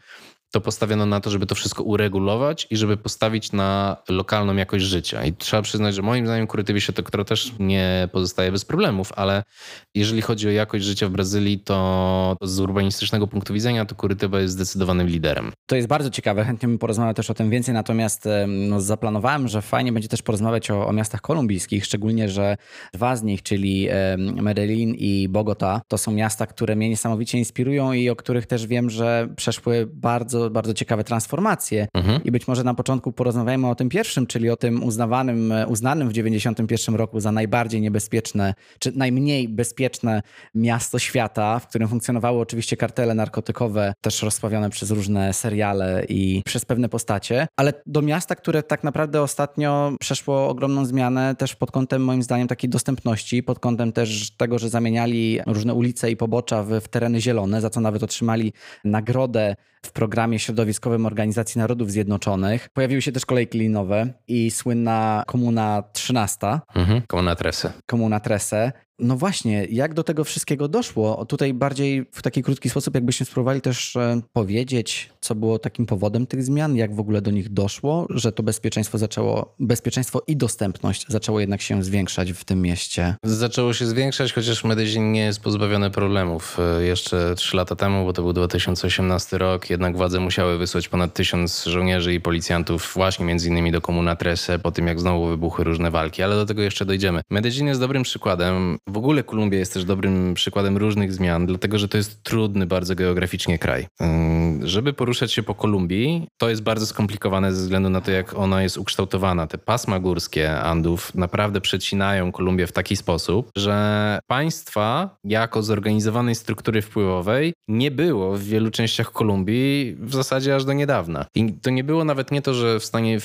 S2: to postawiono na to, żeby to wszystko uregulować i żeby postawić na lokalną jakość życia. I trzeba przyznać, że moim zdaniem Kurytywie się to, która też nie pozostaje bez problemów, ale jeżeli chodzi o jakość życia w Brazylii, to z urbanistycznego punktu widzenia to Kurytyba jest zdecydowanym liderem.
S1: To jest bardzo ciekawe, chętnie bym porozmawiał też o tym więcej, natomiast no, zaplanowałem, że fajnie będzie też porozmawiać o, o miastach kolumbijskich, szczególnie, że dwa z nich, czyli Medellin i Bogota, to są miasta, które mnie niesamowicie inspirują i o których też wiem, że przeszły bardzo, bardzo ciekawe transformacje. Mhm. I być może na początku porozmawiajmy o tym pierwszym, czyli o tym uznawanym, uznanym w 91 roku za najbardziej niebezpieczne, czy najmniej bezpieczne miasto świata, w którym funkcjonowały oczywiście kartele narkotykowe, też rozsławione przez różne seriale i przez pewne postacie, ale do miasta, które tak naprawdę ostatnio przeszło ogromną zmianę też pod kątem moim zdaniem takiej dostępności, pod kątem też tego, że zamieniali różne ulice i pobocza w, w tereny zielone, za co nawet otrzymali nagrodę w programie środowiskowym Organizacji Narodów Zjednoczonych. Pojawiły się też kolejki linowe i słynna Komuna 13.
S2: Mhm, komuna Trese.
S1: Komuna Trese. No właśnie, jak do tego wszystkiego doszło? Tutaj bardziej w taki krótki sposób, jakbyśmy spróbowali też e, powiedzieć, co było takim powodem tych zmian, jak w ogóle do nich doszło, że to bezpieczeństwo zaczęło, bezpieczeństwo i dostępność zaczęło jednak się zwiększać w tym mieście.
S2: Zaczęło się zwiększać, chociaż Medellin nie jest pozbawiony problemów. E, jeszcze trzy lata temu, bo to był 2018 rok, jednak władze musiały wysłać ponad tysiąc żołnierzy i policjantów właśnie między innymi do Komuna Trese, po tym jak znowu wybuchły różne walki, ale do tego jeszcze dojdziemy. Medellin jest dobrym przykładem. W ogóle Kolumbia jest też dobrym przykładem różnych zmian, dlatego że to jest trudny bardzo geograficznie kraj. Żeby poruszać się po Kolumbii, to jest bardzo skomplikowane ze względu na to, jak ona jest ukształtowana. Te pasma górskie Andów naprawdę przecinają Kolumbię w taki sposób, że państwa jako zorganizowanej struktury wpływowej nie było w wielu częściach Kolumbii w zasadzie aż do niedawna. I to nie było nawet nie to, że w stanie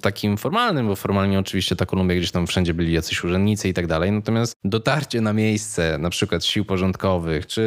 S2: takim formalnym, bo formalnie oczywiście ta Kolumbia gdzieś tam wszędzie byli jacyś urzędnicy i tak dalej, natomiast dotarcie na miejsce na przykład sił porządkowych, czy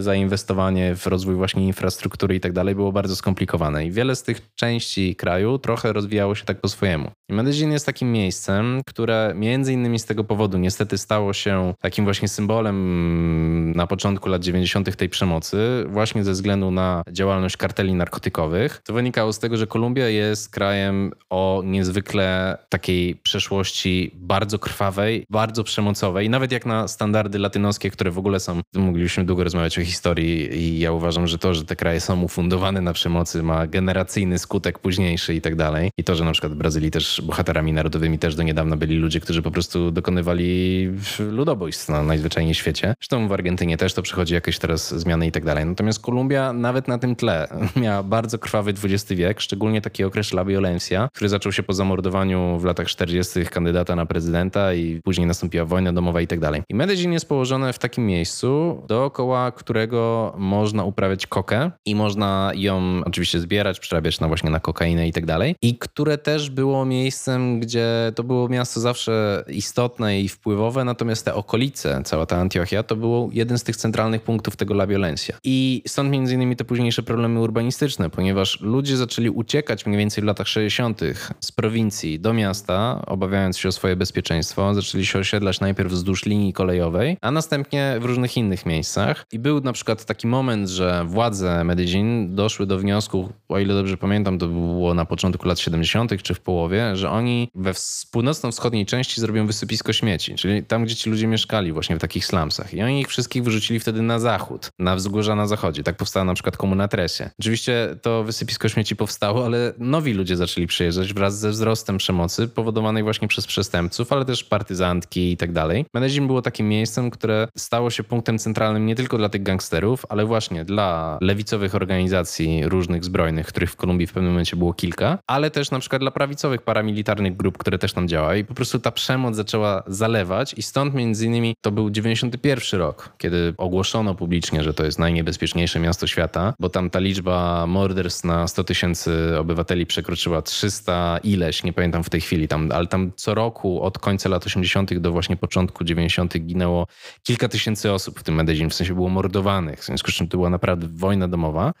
S2: zainwestowanie w rozwój właśnie infrastruktury i tak dalej było bardzo skomplikowane i wiele z tych części kraju trochę rozwijało się tak po swojemu. I Medellin jest takim miejscem, które między innymi z tego powodu niestety stało się takim właśnie symbolem na początku lat 90. tej przemocy, właśnie ze względu na działalność karteli narkotykowych. To wynikało z tego, że Kolumbia jest krajem o niezwykle takiej przeszłości bardzo krwawej, bardzo przemocowej, nawet jak na standardy latynoskie, które w ogóle są, moglibyśmy długo rozmawiać o historii i ja uważam, że to, że te kraje są ufundowane na przemocy ma generacyjny skutek późniejszy i tak dalej. I to, że na przykład w Brazylii też bohaterami narodowymi też do niedawna byli ludzie, którzy po prostu dokonywali ludobójstw na najzwyczajniej świecie. Zresztą w Argentynie też to przychodzi jakieś teraz zmiany i tak dalej. Natomiast Kolumbia nawet na tym tle miała bardzo krwawy XX wiek, szczególnie taki okres La Violencia, który zaczął się po zamordowaniu w latach 40. kandydata na prezydenta i później nastąpiła wojna domowa i tak dalej. I Medellin jest położone w takim miejscu, dookoła którego można uprawiać kokę i można ją oczywiście zbierać, przerabiać na właśnie na kokainę i tak dalej. I które też było miejscem, gdzie to było miasto zawsze istotne i wpływowe, natomiast te okolice, cała ta Antiochia, to był jeden z tych centralnych punktów tego La Violencia. I stąd między innymi te późniejsze problemy urbanistyczne, ponieważ ludzie zaczęli uciekać mniej więcej w latach 60. z prowincji do miasta, obawiając się o swoje bezpieczeństwo. Zaczęli się osiedlać najpierw wzdłuż linii kolejowej, a następnie w różnych innych miejscach. I był na przykład taki moment, że władze Medellin doszły do wniosku, o ile dobrze pamiętam, to było na początku lat 70. czy w połowie, że oni we północno-wschodniej części zrobią wysypisko śmieci, czyli tam, gdzie ci ludzie mieszkali, właśnie w takich slumsach. I oni ich wszystkich wyrzucili wtedy na zachód, na wzgórza na zachodzie. Tak powstała na przykład komuna Tresie. Oczywiście to wysypisko śmieci powstało, ale nowi ludzie zaczęli przyjeżdżać wraz ze wzrostem przemocy powodowanej właśnie przez przestępców, ale też partyzantki i tak dalej. Medellin było takim miejscem, które stało się punktem centralnym nie tylko dla tych gangsterów, ale właśnie dla lewicowych organizacji różnych zbrojnych, których w Kolumbii w pewnym momencie było kilka, ale też na przykład dla prawicowych paramilitarnych grup, które też tam działały i po prostu ta przemoc zaczęła zalewać i stąd między innymi to był 91 rok, kiedy ogłoszono publicznie, że to jest najniebezpieczniejsze miasto świata, bo tam ta liczba morderstw na 100 tysięcy obywateli przekroczyła 300 ileś, nie pamiętam w tej chwili, tam, ale tam co roku od końca lat 80. do właśnie początku 90. ginęło kilka tysięcy osób w tym Medellin, w sensie było mordowanych, w związku z czym to była naprawdę wojna domowa,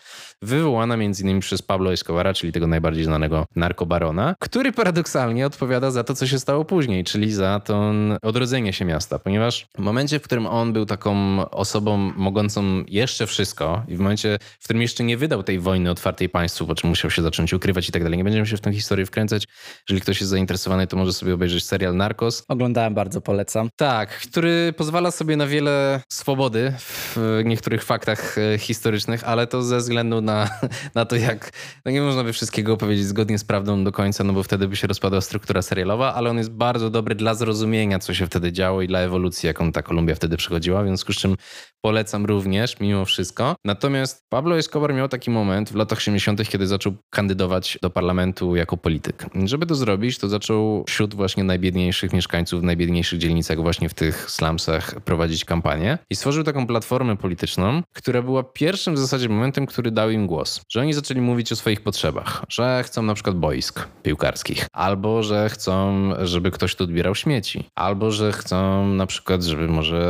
S2: wywołana między innymi przez Pablo Escobara, czyli tego najbardziej znanego narkobarona, który paradoksalnie odpowiada za to, co się stało później, czyli za to odrodzenie się miasta, ponieważ w momencie, w którym on był taką osobą mogącą jeszcze wszystko i w momencie, w którym jeszcze nie wydał tej wojny otwartej państwu, po czym musiał się zacząć ukrywać i tak dalej. Nie będziemy się w tę historię wkręcać. Jeżeli ktoś jest zainteresowany, to może sobie obejrzeć serial Narcos.
S3: Oglądałem, bardzo polecam.
S2: Tak, który pozwala sobie na wiele swobody w niektórych faktach e, historycznych, ale to ze względu na, na to, jak no nie można by wszystkiego opowiedzieć zgodnie z prawdą do końca, no bo wtedy by się rozpadła struktura serialowa, ale on jest bardzo dobry dla zrozumienia, co się wtedy działo i dla ewolucji, jaką ta Kolumbia wtedy przechodziła, w związku z czym polecam również mimo wszystko. Natomiast Pablo Escobar miał taki moment w latach 80., kiedy zaczął kandydować do parlamentu jako polityk. Żeby to zrobić, to zaczął wśród właśnie najbiedniejszych mieszkańców w najbiedniejszych dzielnicach, właśnie w tych slumsach prowadzić kampanię i stworzył taką platformę polityczną, która była pierwszym w zasadzie momentem, który dał im głos. Że oni zaczęli mówić o swoich potrzebach, że chcą na przykład boisk piłkarskich, albo że chcą, żeby ktoś tu odbierał śmieci, albo że chcą na przykład, żeby może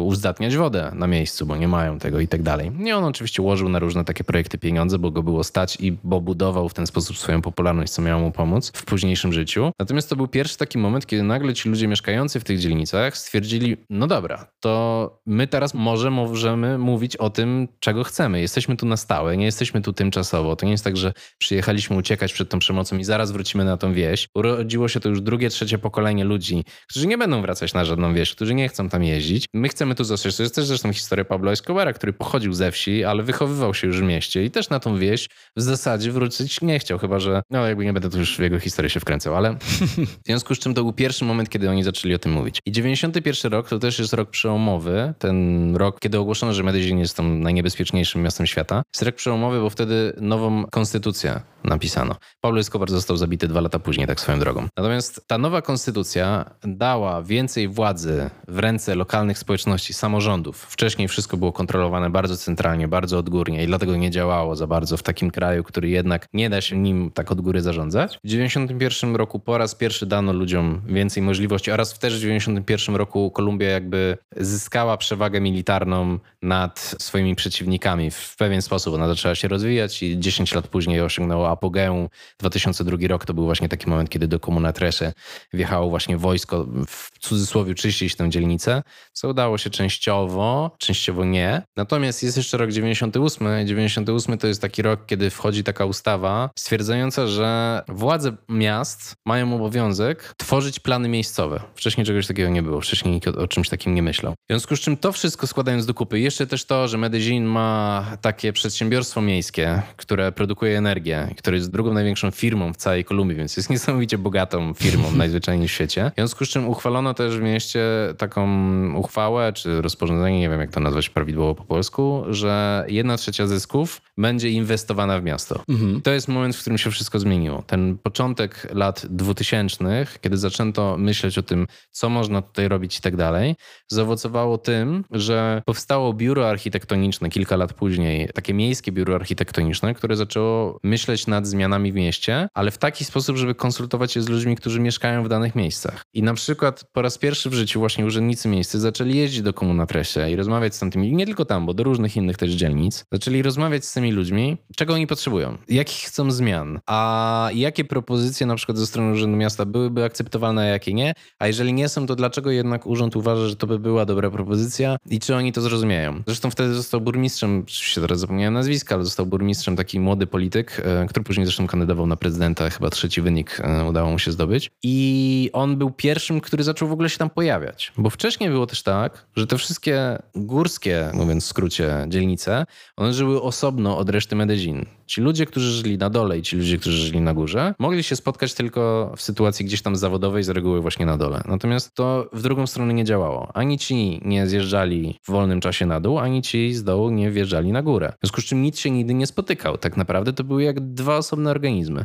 S2: uzdatniać wodę na miejscu, bo nie mają tego i tak dalej. I on oczywiście ułożył na różne takie projekty pieniądze, bo go było stać i bo budował w ten sposób swoją popularność, co miało mu pomóc w późniejszym życiu. Natomiast to był pierwszy taki moment, kiedy nagle ci ludzie mieszkający w tych dzielnicach stwierdzili, no dobra, to my teraz może możemy mówić o tym, czego chcemy. Jesteśmy tu na stałe, nie jesteśmy tu tymczasowo. To nie jest tak, że przyjechaliśmy uciekać przed tą przemocą i zaraz wrócimy na tą wieś. Urodziło się to już drugie, trzecie pokolenie ludzi, którzy nie będą wracać na żadną wieś, którzy nie chcą tam jeździć. My chcemy tu zostać. To jest też zresztą historia Pablo Escobara, który pochodził ze wsi, ale wychowywał się już w mieście i też na tą wieś w zasadzie wrócić nie chciał, chyba że, no jakby nie będę tu już w jego historię się wkręcał, ale w związku z czym to był pierwszy moment, kiedy oni zaczęli o tym mówić. I 91 rok to też jest rok przełomowy, ten rok, kiedy ogłoszono, że Medellin jest tą najniebezpieczniejszym miastem świata. Jest rok przełomowy, bo wtedy nową konstytucję napisano. Pablo Escobar został zabity dwa lata później, tak swoją drogą. Natomiast ta nowa konstytucja dała więcej władzy w ręce lokalnych społeczności, samorządów. Wcześniej wszystko było kontrolowane bardzo centralnie, bardzo odgórnie i dlatego nie działało za bardzo w takim kraju, który jednak nie da się nim tak od góry zarządzać. W 91 roku po raz pierwszy dano ludziom więcej możliwości oraz też w 91 roku Kolumbia jakby zyskała przewagę militarną nad swoimi przeciwnikami w pewien sposób. Ona zaczęła się rozwijać i 10 lat później osiągnęła apogeum. 2002 rok to był właśnie taki moment, kiedy do Komuna Tresze wjechało właśnie wojsko, w cudzysłowie czyścić tę dzielnicę, co udało się częściowo, częściowo nie. Natomiast jest jeszcze rok 98. 98 to jest taki rok, kiedy wchodzi taka ustawa stwierdzająca, że władze miast mają obowiązek tworzyć plany miejscowe. Wcześniej czegoś takiego nie było, wcześniej nikt o, o czymś takim nie myślał. W związku z czym to wszystko składając do kupy, jeszcze też to, że Medellin ma takie przedsiębiorstwo miejskie, które produkuje energię, które jest drugą największą firmą w całej Kolumbii, więc jest niesamowicie bogatą firmą najzwyczajniej w świecie. W związku z czym uchwalono też w mieście taką uchwałę, czy rozporządzenie, nie wiem jak to nazwać prawidłowo po polsku, że jedna trzecia zysków będzie inwestowana w miasto. Mhm. To jest moment, w którym się wszystko zmieniło. Ten początek lat 2000, kiedy zaczęto myśleć o tym, co można tutaj robić i tak dalej, zaowocowało tym, że powstało biuro architektoniczne kilka lat później, takie miejskie biuro architektoniczne, które zaczęło myśleć nad zmianami w mieście, ale w taki sposób, żeby konsultować się z ludźmi, którzy mieszkają w danych miejscach. I na przykład po raz pierwszy w życiu właśnie urzędnicy miejscy zaczęli jeździć do Tresie i rozmawiać z tamtymi, nie tylko tam, bo do różnych innych też dzielnic, zaczęli rozmawiać z tymi ludźmi, czego oni potrzebują, jakich chcą zmian, a jakie propozycje na przykład ze strony Urzędu Miasta byłyby akceptowalne, a jakie nie, a jeżeli nie są, to dlaczego jednak urząd uważa, że to by była dobra propozycja i czy oni to zrozumieją. Zresztą wtedy został burmistrzem, się teraz zapomniałem nazwiska, ale został burmistrzem taki młody polityk, e, który później zresztą kandydował na prezydenta, chyba trzeci wynik e, udało mu się zdobyć. I on był pierwszym, który zaczął w ogóle się tam pojawiać. Bo wcześniej było też tak, że te wszystkie górskie, mówiąc w skrócie, dzielnice, one żyły osobno od reszty Medellin. Ci ludzie, którzy żyli na dole i ci ludzie, którzy żyli na górze, mogli się spotkać tylko w sytuacji gdzieś tam zawodowej, z reguły właśnie na dole. Natomiast to w drugą stronę nie działało. Ani ci nie zjeżdżali w wolnym czasie na dół, ani ci z dołu nie wjeżdżali na górę. W związku z czym nic się nigdy nie spotykał. Tak naprawdę to były jak dwa osobne organizmy.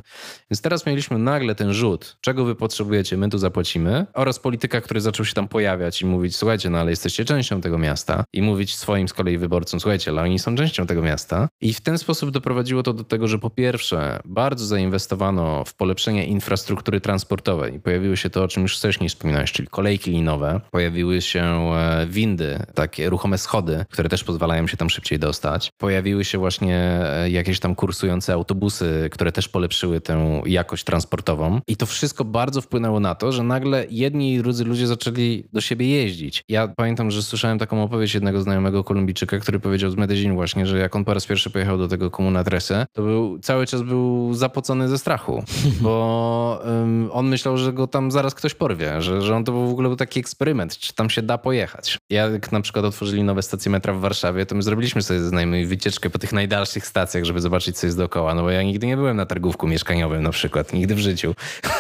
S2: Więc teraz mieliśmy nagle ten rzut, czego wy potrzebujecie, my tu zapłacimy, oraz polityka, który zaczął się tam pojawiać i mówić, słuchajcie, no ale jesteście częścią tego miasta i mówić swoim z kolei wyborcom, słuchajcie, ale oni są częścią tego miasta. I w ten sposób doprowadziło to do tego, że po pierwsze bardzo zainwestowano w polepszenie infrastruktury transportowej. Pojawiło się to, o czym już wcześniej wspominałeś, czyli kolejki linowe. pojawiły się e, windy, takie ruchome schody, które też pozwalają się tam szybciej dostać. Pojawiły się właśnie e, jakieś tam kursujące autobusy, które też polepszyły tę jakość transportową. I to wszystko bardzo wpłynęło na to, że nagle jedni i drudzy ludzie zaczęli do siebie jeździć. Ja pamiętam, że słyszałem taką opowieść jednego znajomego Kolumbijczyka, który powiedział z Medellin właśnie, że jak on po raz pierwszy pojechał do tego komuna Trese, to był, cały czas był zapocony ze strachu, bo um, on myślał, że go tam zaraz ktoś porwie, że, że on to był w ogóle był taki eksperyment, czy tam się da pojechać. Ja jak na przykład otworzyli nowe stacje metra w Warszawie, to my zrobiliśmy sobie ze znajomymi wycieczkę po tych najdalszych stacjach, żeby zobaczyć, co jest dookoła, no bo ja nigdy nie byłem na targówku mieszkaniowym na przykład, nigdy w życiu.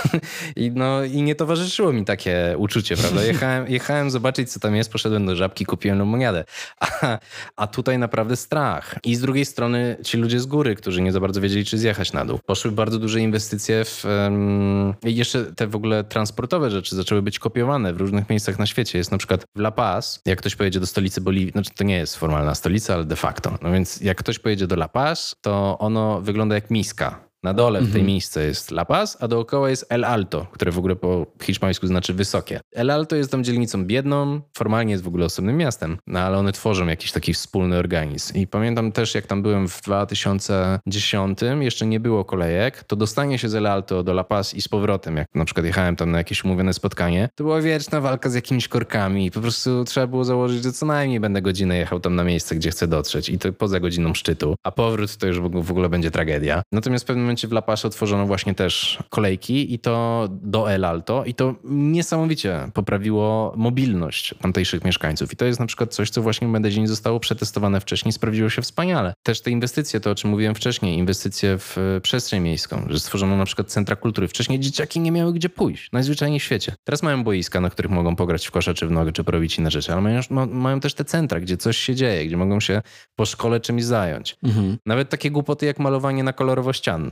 S2: I, no, I nie towarzyszyło mi takie uczucie, prawda? Jechałem, jechałem zobaczyć, co tam jest, poszedłem do żabki, kupiłem lemoniadę. A, a tutaj naprawdę strach. I z drugiej strony ci ludzie z góry, którzy nie za bardzo wiedzieli, czy zjechać na dół. Poszły bardzo duże inwestycje w... Um, jeszcze te w ogóle transportowe rzeczy zaczęły być kopiowane w różnych miejscach na świecie. Jest na przykład w La Paz, jak ktoś pojedzie do stolicy Boliwii, znaczy to nie jest formalna stolica, ale de facto. No więc jak ktoś pojedzie do La Paz, to ono wygląda jak miska na dole w tej mhm. miejsce jest La Paz, a dookoła jest El Alto, które w ogóle po hiszpańsku znaczy wysokie. El Alto jest tam dzielnicą biedną, formalnie jest w ogóle osobnym miastem, no ale one tworzą jakiś taki wspólny organizm. I pamiętam też, jak tam byłem w 2010, jeszcze nie było kolejek, to dostanie się z El Alto do La Paz i z powrotem, jak na przykład jechałem tam na jakieś umówione spotkanie, to była wieczna walka z jakimiś korkami. Po prostu trzeba było założyć, że co najmniej będę godzinę jechał tam na miejsce, gdzie chcę dotrzeć i to poza godziną szczytu, a powrót to już w ogóle będzie tragedia. Natomiast w pewnym momencie w La Paz otworzono właśnie też kolejki i to do El Alto i to niesamowicie poprawiło mobilność tamtejszych mieszkańców. I to jest na przykład coś, co właśnie w Medellinie zostało przetestowane wcześniej, sprawdziło się wspaniale. Też te inwestycje, to o czym mówiłem wcześniej, inwestycje w e, przestrzeń miejską, że stworzono na przykład centra kultury. Wcześniej dzieciaki nie miały gdzie pójść, najzwyczajniej w świecie. Teraz mają boiska, na których mogą pograć w kosza czy w nogę, czy porobić inne rzeczy, ale mają, mają też te centra, gdzie coś się dzieje, gdzie mogą się po szkole czymś zająć. Mhm. Nawet takie głupoty jak malowanie na kolorowo ścian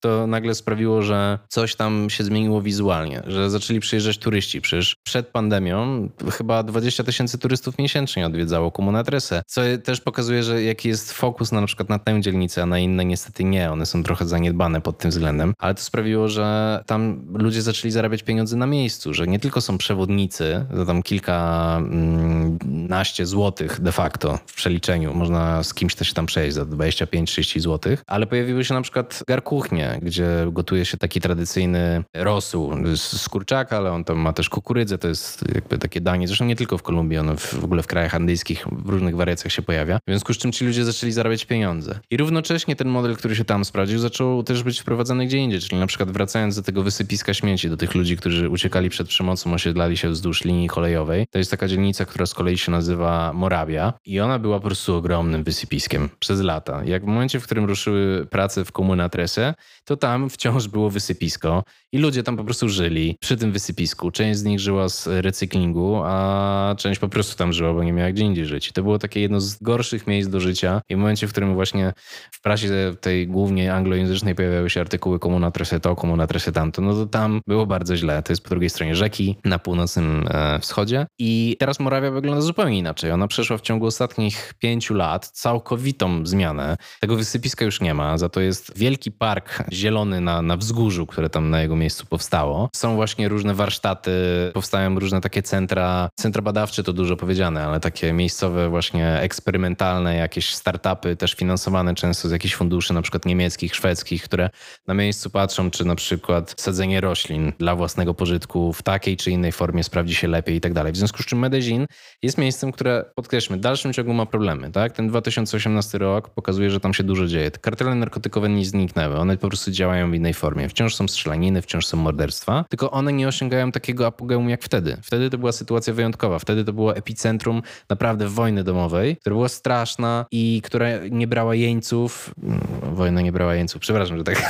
S2: to nagle sprawiło, że coś tam się zmieniło wizualnie, że zaczęli przyjeżdżać turyści. Przecież przed pandemią chyba 20 tysięcy turystów miesięcznie odwiedzało Komunatresę, co też pokazuje, że jaki jest fokus na, na przykład na tę dzielnicę, a na inne niestety nie. One są trochę zaniedbane pod tym względem, ale to sprawiło, że tam ludzie zaczęli zarabiać pieniądze na miejscu, że nie tylko są przewodnicy, za tam kilkanaście złotych de facto w przeliczeniu, można z kimś też tam przejść za 25-30 złotych, ale pojawiły się na przykład garkuchnie, gdzie gotuje się taki tradycyjny rosół z kurczaka, ale on tam ma też kukurydzę, to jest jakby takie danie, zresztą nie tylko w Kolumbii, ono w ogóle w krajach andyjskich w różnych wariacjach się pojawia, w związku z czym ci ludzie zaczęli zarabiać pieniądze. I równocześnie ten model, który się tam sprawdził, zaczął też być wprowadzany gdzie indziej, czyli na przykład wracając do tego wysypiska śmieci, do tych ludzi, którzy uciekali przed przemocą, osiedlali się wzdłuż linii kolejowej. To jest taka dzielnica, która z kolei się nazywa Morawia i ona była po prostu ogromnym wysypiskiem przez lata. Jak w momencie, w którym ruszyły prace w Komuna Trese, to tam wciąż było wysypisko i ludzie tam po prostu żyli przy tym wysypisku. Część z nich żyła z recyklingu, a część po prostu tam żyła, bo nie miała gdzie indziej żyć. To było takie jedno z gorszych miejsc do życia. I w momencie, w którym właśnie w prasie tej głównie anglojęzycznej pojawiały się artykuły komuna trese to, komuna trese tamto, no to tam było bardzo źle. To jest po drugiej stronie rzeki, na północnym e, wschodzie. I teraz Morawia wygląda zupełnie inaczej. Ona przeszła w ciągu ostatnich pięciu lat całkowitą zmianę. Tego wysypiska już nie ma, za to jest wielki park zielony na, na wzgórzu, które tam na jego miejscu powstało. Są właśnie różne warsztaty, powstają różne takie centra, centra badawcze to dużo powiedziane, ale takie miejscowe właśnie eksperymentalne jakieś startupy, też finansowane często z jakichś funduszy, na przykład niemieckich, szwedzkich, które na miejscu patrzą, czy na przykład sadzenie roślin dla własnego pożytku w takiej czy innej formie sprawdzi się lepiej i tak dalej. W związku z czym Medellin jest miejscem, które podkreślmy, w dalszym ciągu ma problemy. Tak? Ten 2018 rok pokazuje, że tam się dużo dzieje. Te kartele narkotykowe nie zniknęły, one po prostu działają w innej formie. Wciąż są strzelaniny, wciąż są morderstwa, tylko one nie osiągają takiego apogeum jak wtedy. Wtedy to była sytuacja wyjątkowa. Wtedy to było epicentrum naprawdę wojny domowej, która była straszna i która nie brała jeńców. Mm, wojna nie brała jeńców, przepraszam, że tak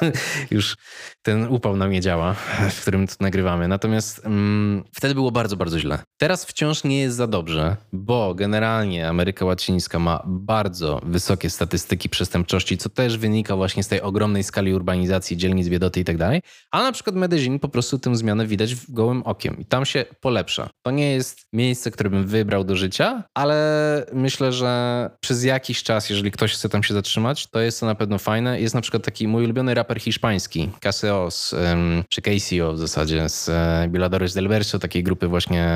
S2: już ten upał na mnie działa, w którym to nagrywamy. Natomiast mm, wtedy było bardzo, bardzo źle. Teraz wciąż nie jest za dobrze, bo generalnie Ameryka Łacińska ma bardzo wysokie statystyki przestępczości, co też wynika właśnie z tej ogromnej skali urbanizacji, dzielnic biedoty i tak dalej. Ale na przykład Medellin po prostu tę zmianę widać gołym okiem i tam się polepsza. To nie jest miejsce, które bym wybrał do życia, ale myślę, że przez jakiś czas, jeżeli ktoś chce tam się zatrzymać, to jest to na pewno fajne. Jest na przykład taki mój ulubiony raper hiszpański, Caseos, czy Casio w zasadzie, z e, Biladores del Verso, takiej grupy właśnie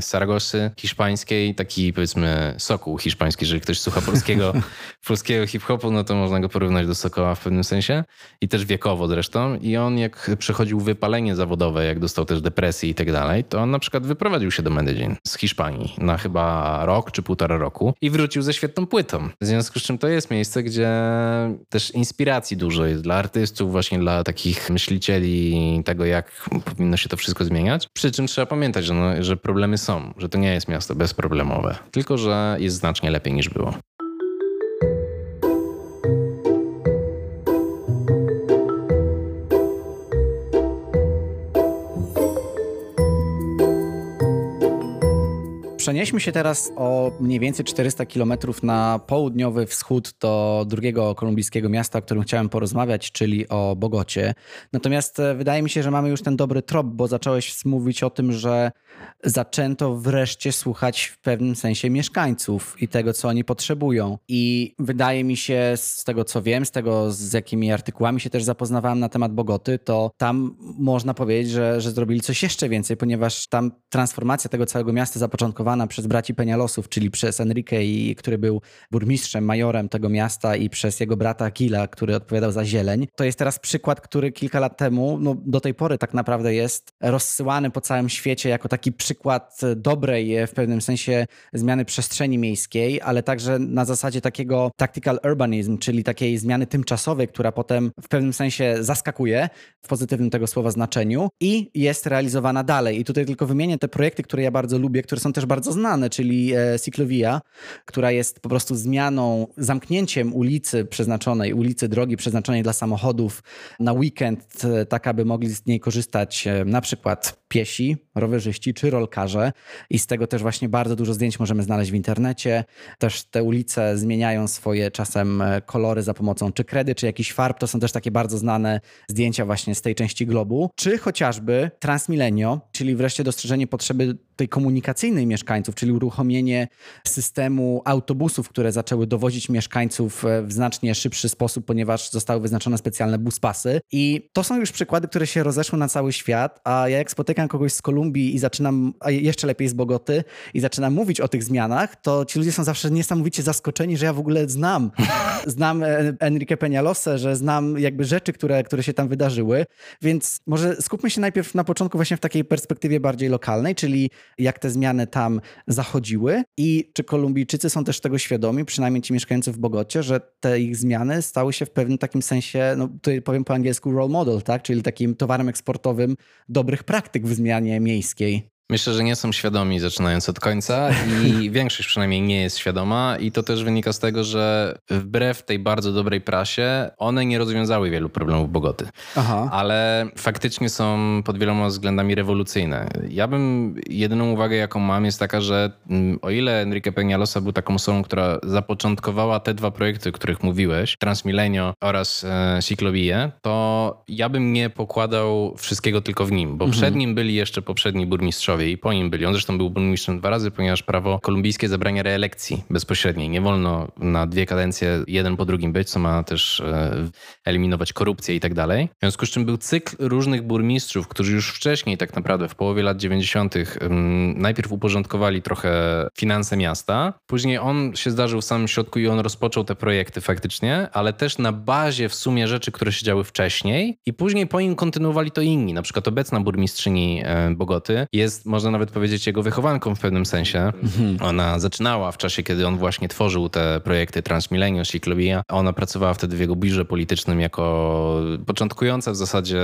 S2: z Saragosy hiszpańskiej, taki powiedzmy sokół hiszpański, jeżeli ktoś słucha polskiego, polskiego hip-hopu, no to można go porównać do sokoła w pewnym sensie i też wiekowo zresztą. I on jak przechodził wypalenie zawodowe, jak dostał też depresję i tak dalej, to on na przykład wyprowadził się do Medellin z Hiszpanii na chyba rok czy półtora roku i wrócił ze świetną płytą. W związku z czym to jest miejsce, gdzie też inspiracji dużo jest dla artystów, właśnie dla takich myślicieli tego, jak powinno się to wszystko zmieniać. Przy czym trzeba pamiętać, że, no, że problemy są, że to nie jest miasto bezproblemowe, tylko że jest znacznie lepiej niż było.
S1: Przenieśmy się teraz o mniej więcej 400 kilometrów na południowy wschód do drugiego kolumbijskiego miasta, o którym chciałem porozmawiać, czyli o Bogocie. Natomiast e, wydaje mi się, że mamy już ten dobry trop, bo zacząłeś mówić o tym, że zaczęto wreszcie słuchać w pewnym sensie mieszkańców i tego, co oni potrzebują. I wydaje mi się, z tego co wiem, z tego, z jakimi artykułami się też zapoznawałem na temat Bogoty, to tam można powiedzieć, że, że zrobili coś jeszcze więcej, ponieważ tam transformacja tego całego miasta przez braci Penialosów, czyli przez Enrique, który był burmistrzem, majorem tego miasta i przez jego brata Gila, który odpowiadał za zieleń. To jest teraz przykład, który kilka lat temu, no do tej pory tak naprawdę jest rozsyłany po całym świecie jako taki przykład dobrej w pewnym sensie zmiany przestrzeni miejskiej, ale także na zasadzie takiego tactical urbanism, czyli takiej zmiany tymczasowej, która potem w pewnym sensie zaskakuje w pozytywnym tego słowa znaczeniu i jest realizowana dalej. I tutaj tylko wymienię te projekty, które ja bardzo lubię, które są też bardzo znane, czyli e, Ciclovia, która jest po prostu zmianą, zamknięciem ulicy przeznaczonej, ulicy drogi przeznaczonej dla samochodów na weekend, e, tak aby mogli z niej korzystać e, na przykład piesi, rowerzyści czy rolkarze i z tego też właśnie bardzo dużo zdjęć możemy znaleźć w internecie. Też te ulice zmieniają swoje czasem kolory za pomocą czy kredy, czy jakichś farb. To są też takie bardzo znane zdjęcia właśnie z tej części globu. Czy chociażby Transmilenio, czyli wreszcie dostrzeżenie potrzeby tej komunikacyjnej mieszkańców, czyli uruchomienie systemu autobusów, które zaczęły dowozić mieszkańców e, w znacznie szybszy sposób, ponieważ zostały wyznaczone specjalne buspasy. I to są już przykłady, które się rozeszły na cały świat, a ja jak spotykam kogoś z Kolumbii i zaczynam, a jeszcze lepiej z Bogoty, i zaczynam mówić o tych zmianach, to ci ludzie są zawsze niesamowicie zaskoczeni, że ja w ogóle znam. Znam e, Enrique Peñalosę, że znam jakby rzeczy, które, które się tam wydarzyły. Więc może skupmy się najpierw na początku właśnie w takiej perspektywie bardziej lokalnej, czyli jak te zmiany tam zachodziły i czy Kolumbijczycy są też tego świadomi, przynajmniej ci mieszkający w Bogocie, że te ich zmiany stały się w pewnym takim sensie, no tutaj powiem po angielsku role model, tak? czyli takim towarem eksportowym dobrych praktyk w zmianie miejskiej.
S2: Myślę, że nie są świadomi zaczynając od końca i większość przynajmniej nie jest świadoma i to też wynika z tego, że wbrew tej bardzo dobrej prasie one nie rozwiązały wielu problemów Bogoty. Aha. Ale faktycznie są pod wieloma względami rewolucyjne. Ja bym, jedyną uwagę jaką mam jest taka, że mm, o ile Enrique Peñalosa był taką osobą, która zapoczątkowała te dwa projekty, o których mówiłeś, Transmilenio oraz e, Ciclovie, to ja bym nie pokładał wszystkiego tylko w nim, bo mhm. przed nim byli jeszcze poprzedni burmistrzowie i po nim byli. On zresztą był burmistrzem dwa razy, ponieważ prawo kolumbijskie zabrania reelekcji bezpośredniej. Nie wolno na dwie kadencje jeden po drugim być, co ma też e, eliminować korupcję i tak dalej. W związku z czym był cykl różnych burmistrzów, którzy już wcześniej tak naprawdę w połowie lat 90. najpierw uporządkowali trochę finanse miasta. Później on się zdarzył w samym środku i on rozpoczął te projekty faktycznie, ale też na bazie w sumie rzeczy, które się działy wcześniej i później po nim kontynuowali to inni. Na przykład obecna burmistrzyni e, Bogoty jest można nawet powiedzieć, jego wychowanką w pewnym sensie. Ona zaczynała w czasie, kiedy on właśnie tworzył te projekty Transmilenio, Ciclovia. Ona pracowała wtedy w jego biurze politycznym jako początkująca w zasadzie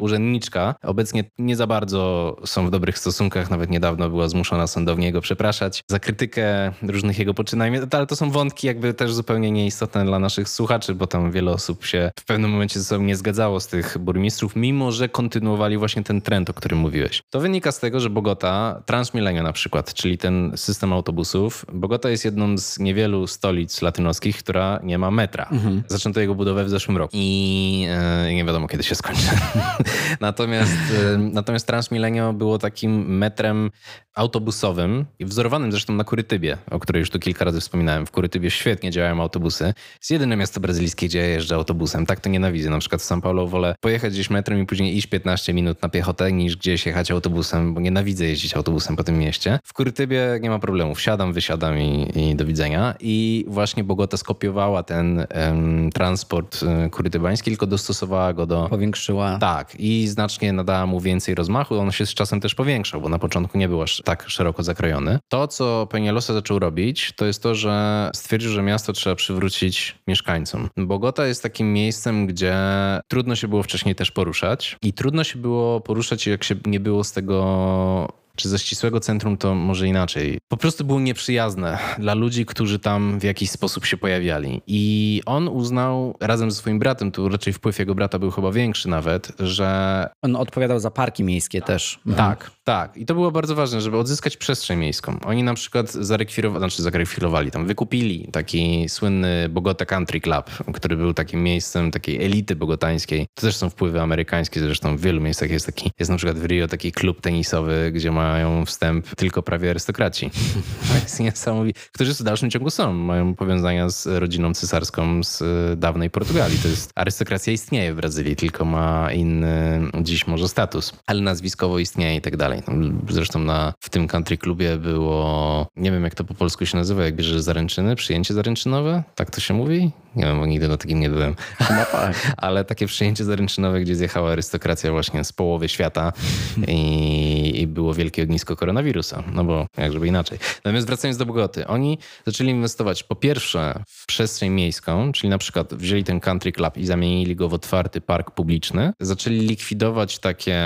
S2: urzędniczka. Obecnie nie za bardzo są w dobrych stosunkach. Nawet niedawno była zmuszona sądownie go przepraszać za krytykę różnych jego poczynań. Ale to są wątki jakby też zupełnie nieistotne dla naszych słuchaczy, bo tam wiele osób się w pewnym momencie ze sobą nie zgadzało z tych burmistrzów, mimo że kontynuowali właśnie ten trend, o którym mówiłeś. To wynika z tego, że Bogota Bogota, Transmilenio na przykład, czyli ten system autobusów. Bogota jest jedną z niewielu stolic latynoskich, która nie ma metra. Mhm. Zaczęto jego budowę w zeszłym roku i e, nie wiadomo kiedy się skończy. natomiast, e, natomiast Transmilenio było takim metrem autobusowym, wzorowanym zresztą na Kurytybie, o której już tu kilka razy wspominałem. W Kurytybie świetnie działają autobusy. Jest jedyne miasto brazylijskie, gdzie ja jeżdżę autobusem. Tak to nienawidzę. Na przykład w São Paulo wolę pojechać gdzieś metrem i później iść 15 minut na piechotę, niż gdzieś jechać autobusem, bo nienawidzę jeździć autobusem po tym mieście. W Kurytybie nie ma problemu. Wsiadam, wysiadam i, i do widzenia. I właśnie Bogota skopiowała ten um, transport um, kurytybański, tylko dostosowała go do...
S3: Powiększyła.
S2: Tak. I znacznie nadała mu więcej rozmachu. On się z czasem też powiększał, bo na początku nie był aż tak szeroko zakrojony. To, co Peñalosa zaczął robić, to jest to, że stwierdził, że miasto trzeba przywrócić mieszkańcom. Bogota jest takim miejscem, gdzie trudno się było wcześniej też poruszać i trudno się było poruszać, jak się nie było z tego czy ze ścisłego centrum to może inaczej. Po prostu było nieprzyjazne dla ludzi, którzy tam w jakiś sposób się pojawiali. I on uznał razem ze swoim bratem, tu raczej wpływ jego brata był chyba większy nawet, że.
S3: On odpowiadał za parki miejskie też.
S2: Tak, tak. I to było bardzo ważne, żeby odzyskać przestrzeń miejską. Oni na przykład zarekwirowali, znaczy zarekwirowali, tam wykupili taki słynny Bogota Country Club, który był takim miejscem takiej elity bogotańskiej. To też są wpływy amerykańskie, zresztą w wielu miejscach jest taki, jest na przykład w Rio taki klub tenisowy, gdzie mają wstęp tylko prawie arystokraci. To jest niesamowite. Którzy w dalszym ciągu są. Mają powiązania z rodziną cesarską z dawnej Portugalii. To jest, arystokracja istnieje w Brazylii, tylko ma inny dziś może status, ale nazwiskowo istnieje i tak dalej. Zresztą na, w tym country klubie było, nie wiem jak to po polsku się nazywa, jak bierzesz zaręczyny, przyjęcie zaręczynowe, tak to się mówi? Nie wiem, bo nigdy na takim nie byłem. No tak. Ale takie przyjęcie zaręczynowe, gdzie zjechała arystokracja właśnie z połowy świata i, i było wielkie ognisko koronawirusa. No bo jak żeby inaczej. Natomiast wracając do Bogoty. Oni zaczęli inwestować po pierwsze w przestrzeń miejską, czyli na przykład wzięli ten country club i zamienili go w otwarty park publiczny. Zaczęli likwidować takie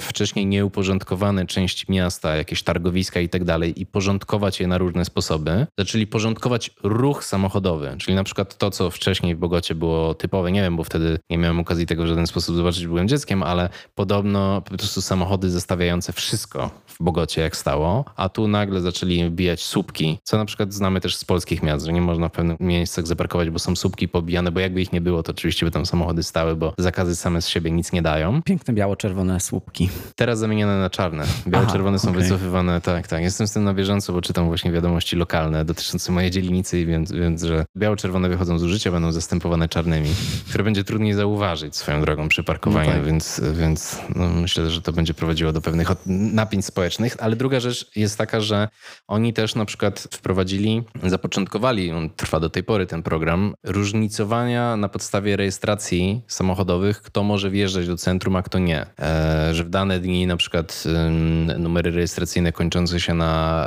S2: wcześniej nieuporządkowane części miasta, jakieś targowiska i tak dalej i porządkować je na różne sposoby. Zaczęli porządkować ruch samochodowy, czyli na przykład to, co wcześniej w Bogocie było typowe, nie wiem, bo wtedy nie miałem okazji tego w żaden sposób zobaczyć, byłem dzieckiem, ale podobno po prostu samochody zostawiające wszystko w Bogocie jak stało, a tu nagle zaczęli wbijać słupki, co na przykład znamy też z polskich miast, że nie można w pewnych miejscach zaparkować, bo są słupki pobijane, bo jakby ich nie było, to oczywiście by tam samochody stały, bo zakazy same z siebie nic nie dają.
S3: Piękne biało-czerwone słupki.
S2: Teraz zamienione na czarne. Biało-czerwone są okay. wycofywane, tak, tak. Jestem z tym na bieżąco, bo czytam właśnie wiadomości lokalne dotyczące mojej dzielnicy, więc, więc że biało-czerwone wychodzą z użycia, będą zastępowane czarnymi, które będzie trudniej zauważyć swoją drogą przy parkowaniu, no tak. więc, więc no, myślę, że to będzie prowadziło do pewnych napięć społecznych. Ale druga rzecz jest taka, że oni też na przykład wprowadzili, zapoczątkowali, on trwa do tej pory ten program, różnicowania na podstawie rejestracji samochodowych, kto może wjeżdżać do centrum, a kto nie. E, że w dane dni na przykład numery rejestracyjne kończące się na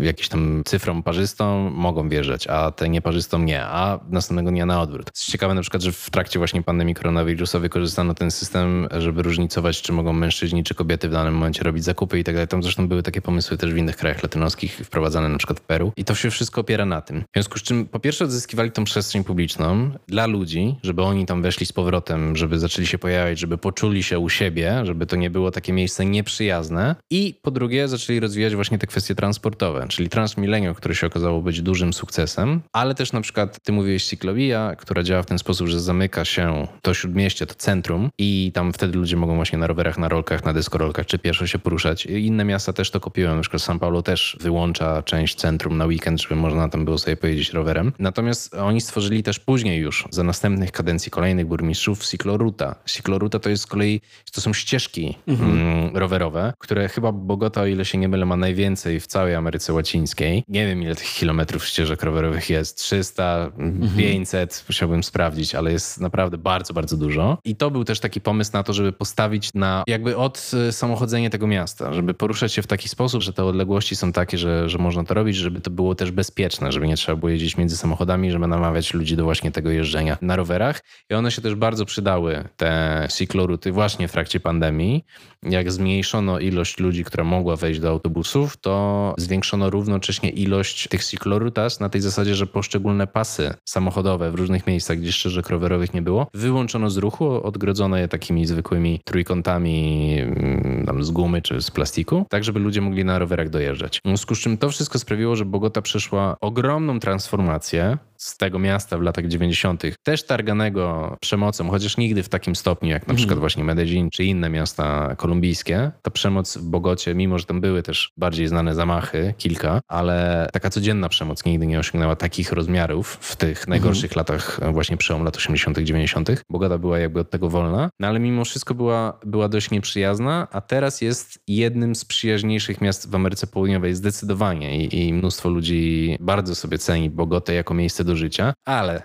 S2: e, jakieś tam cyfrą parzystą mogą wjeżdżać, a te nieparzystą nie, a następnego dnia na odwrót. Jest ciekawe na przykład, że w trakcie właśnie pandemii koronawirusa wykorzystano ten system, żeby różnicować, czy mogą mężczyźni, czy kobiety w danym momencie robić zakupy i tak dalej. Tam zresztą były takie pomysły też w innych krajach latynoskich, wprowadzane na przykład w Peru. I to się wszystko opiera na tym. W związku z czym po pierwsze odzyskiwali tą przestrzeń publiczną dla ludzi, żeby oni tam weszli z powrotem, żeby zaczęli się pojawiać, żeby poczuli się u siebie, żeby to nie było takie miejsce nieprzyjazne. I po drugie zaczęli rozwijać właśnie te kwestie transportowe, czyli Transmilenio, które się okazało być dużym sukcesem, ale też na przykład ty mówiłeś Ciclovia, która działa w ten sposób, że zamyka się to śródmieście, to centrum i tam wtedy ludzie mogą właśnie na rowerach, na rolkach, na deskorolkach czy pieszo się poruszać. Inne miasta też to kopiują, na przykład São Paulo też wyłącza część centrum na weekend, żeby można tam było sobie pojeździć rowerem. Natomiast oni stworzyli też później już, za następnych kadencji kolejnych burmistrzów, Cicloruta. Cicloruta to jest z kolei, to są ścieżki mhm. mm, rowerowe, które chyba Bogota, o ile się nie mylę, ma najwięcej w całej Ameryce Łacińskiej. Nie wiem, ile tych kilometrów ścieżek rowerowych jest. 300, mhm. 500, musiałbym sprawdzić, ale jest naprawdę bardzo, bardzo dużo. I to był też taki pomysł na to, żeby postawić na jakby od y, samochodzenia tego miasta, żeby poruszać się w taki sposób, że te odległości są takie, że, że można to robić, żeby to było też bezpieczne, żeby nie trzeba było jeździć między samochodami, żeby namawiać ludzi do właśnie tego jeżdżenia na rowerach. I one się też bardzo przydały, te cykloruty, właśnie w trakcie pandemii. Jak zmniejszono ilość ludzi, która mogła wejść do autobusów, to zwiększono równocześnie ilość tych cyklorutas na tej zasadzie, że poszczególne pasy samochodowe w różnych miejscach, gdzie ścieżek rowerowych nie było, wyłączono z ruchu, odgrodzono je takimi zwykłymi trójkątami mm, tam z gumy czy z plastiku, tak żeby ludzie mogli na rowerach dojeżdżać. W związku z czym to wszystko sprawiło, że Bogota przeszła ogromną transformację z tego miasta w latach 90., też targanego przemocą, chociaż nigdy w takim stopniu jak na przykład mhm. właśnie Medellin czy inne miasta kolumbijskie. Ta przemoc w Bogocie, mimo że tam były też bardziej znane zamachy, kilka, ale taka codzienna przemoc nigdy nie osiągnęła takich rozmiarów w tych mhm. najgorszych latach, właśnie przełom lat 80., 90. Bogota była jakby od tego wolna, no ale mimo wszystko była, była dość nieprzyjazna, a teraz jest jednym z przyjaźniejszych miast w Ameryce Południowej, zdecydowanie. I, i mnóstwo ludzi bardzo sobie ceni Bogotę jako miejsce do życia, ale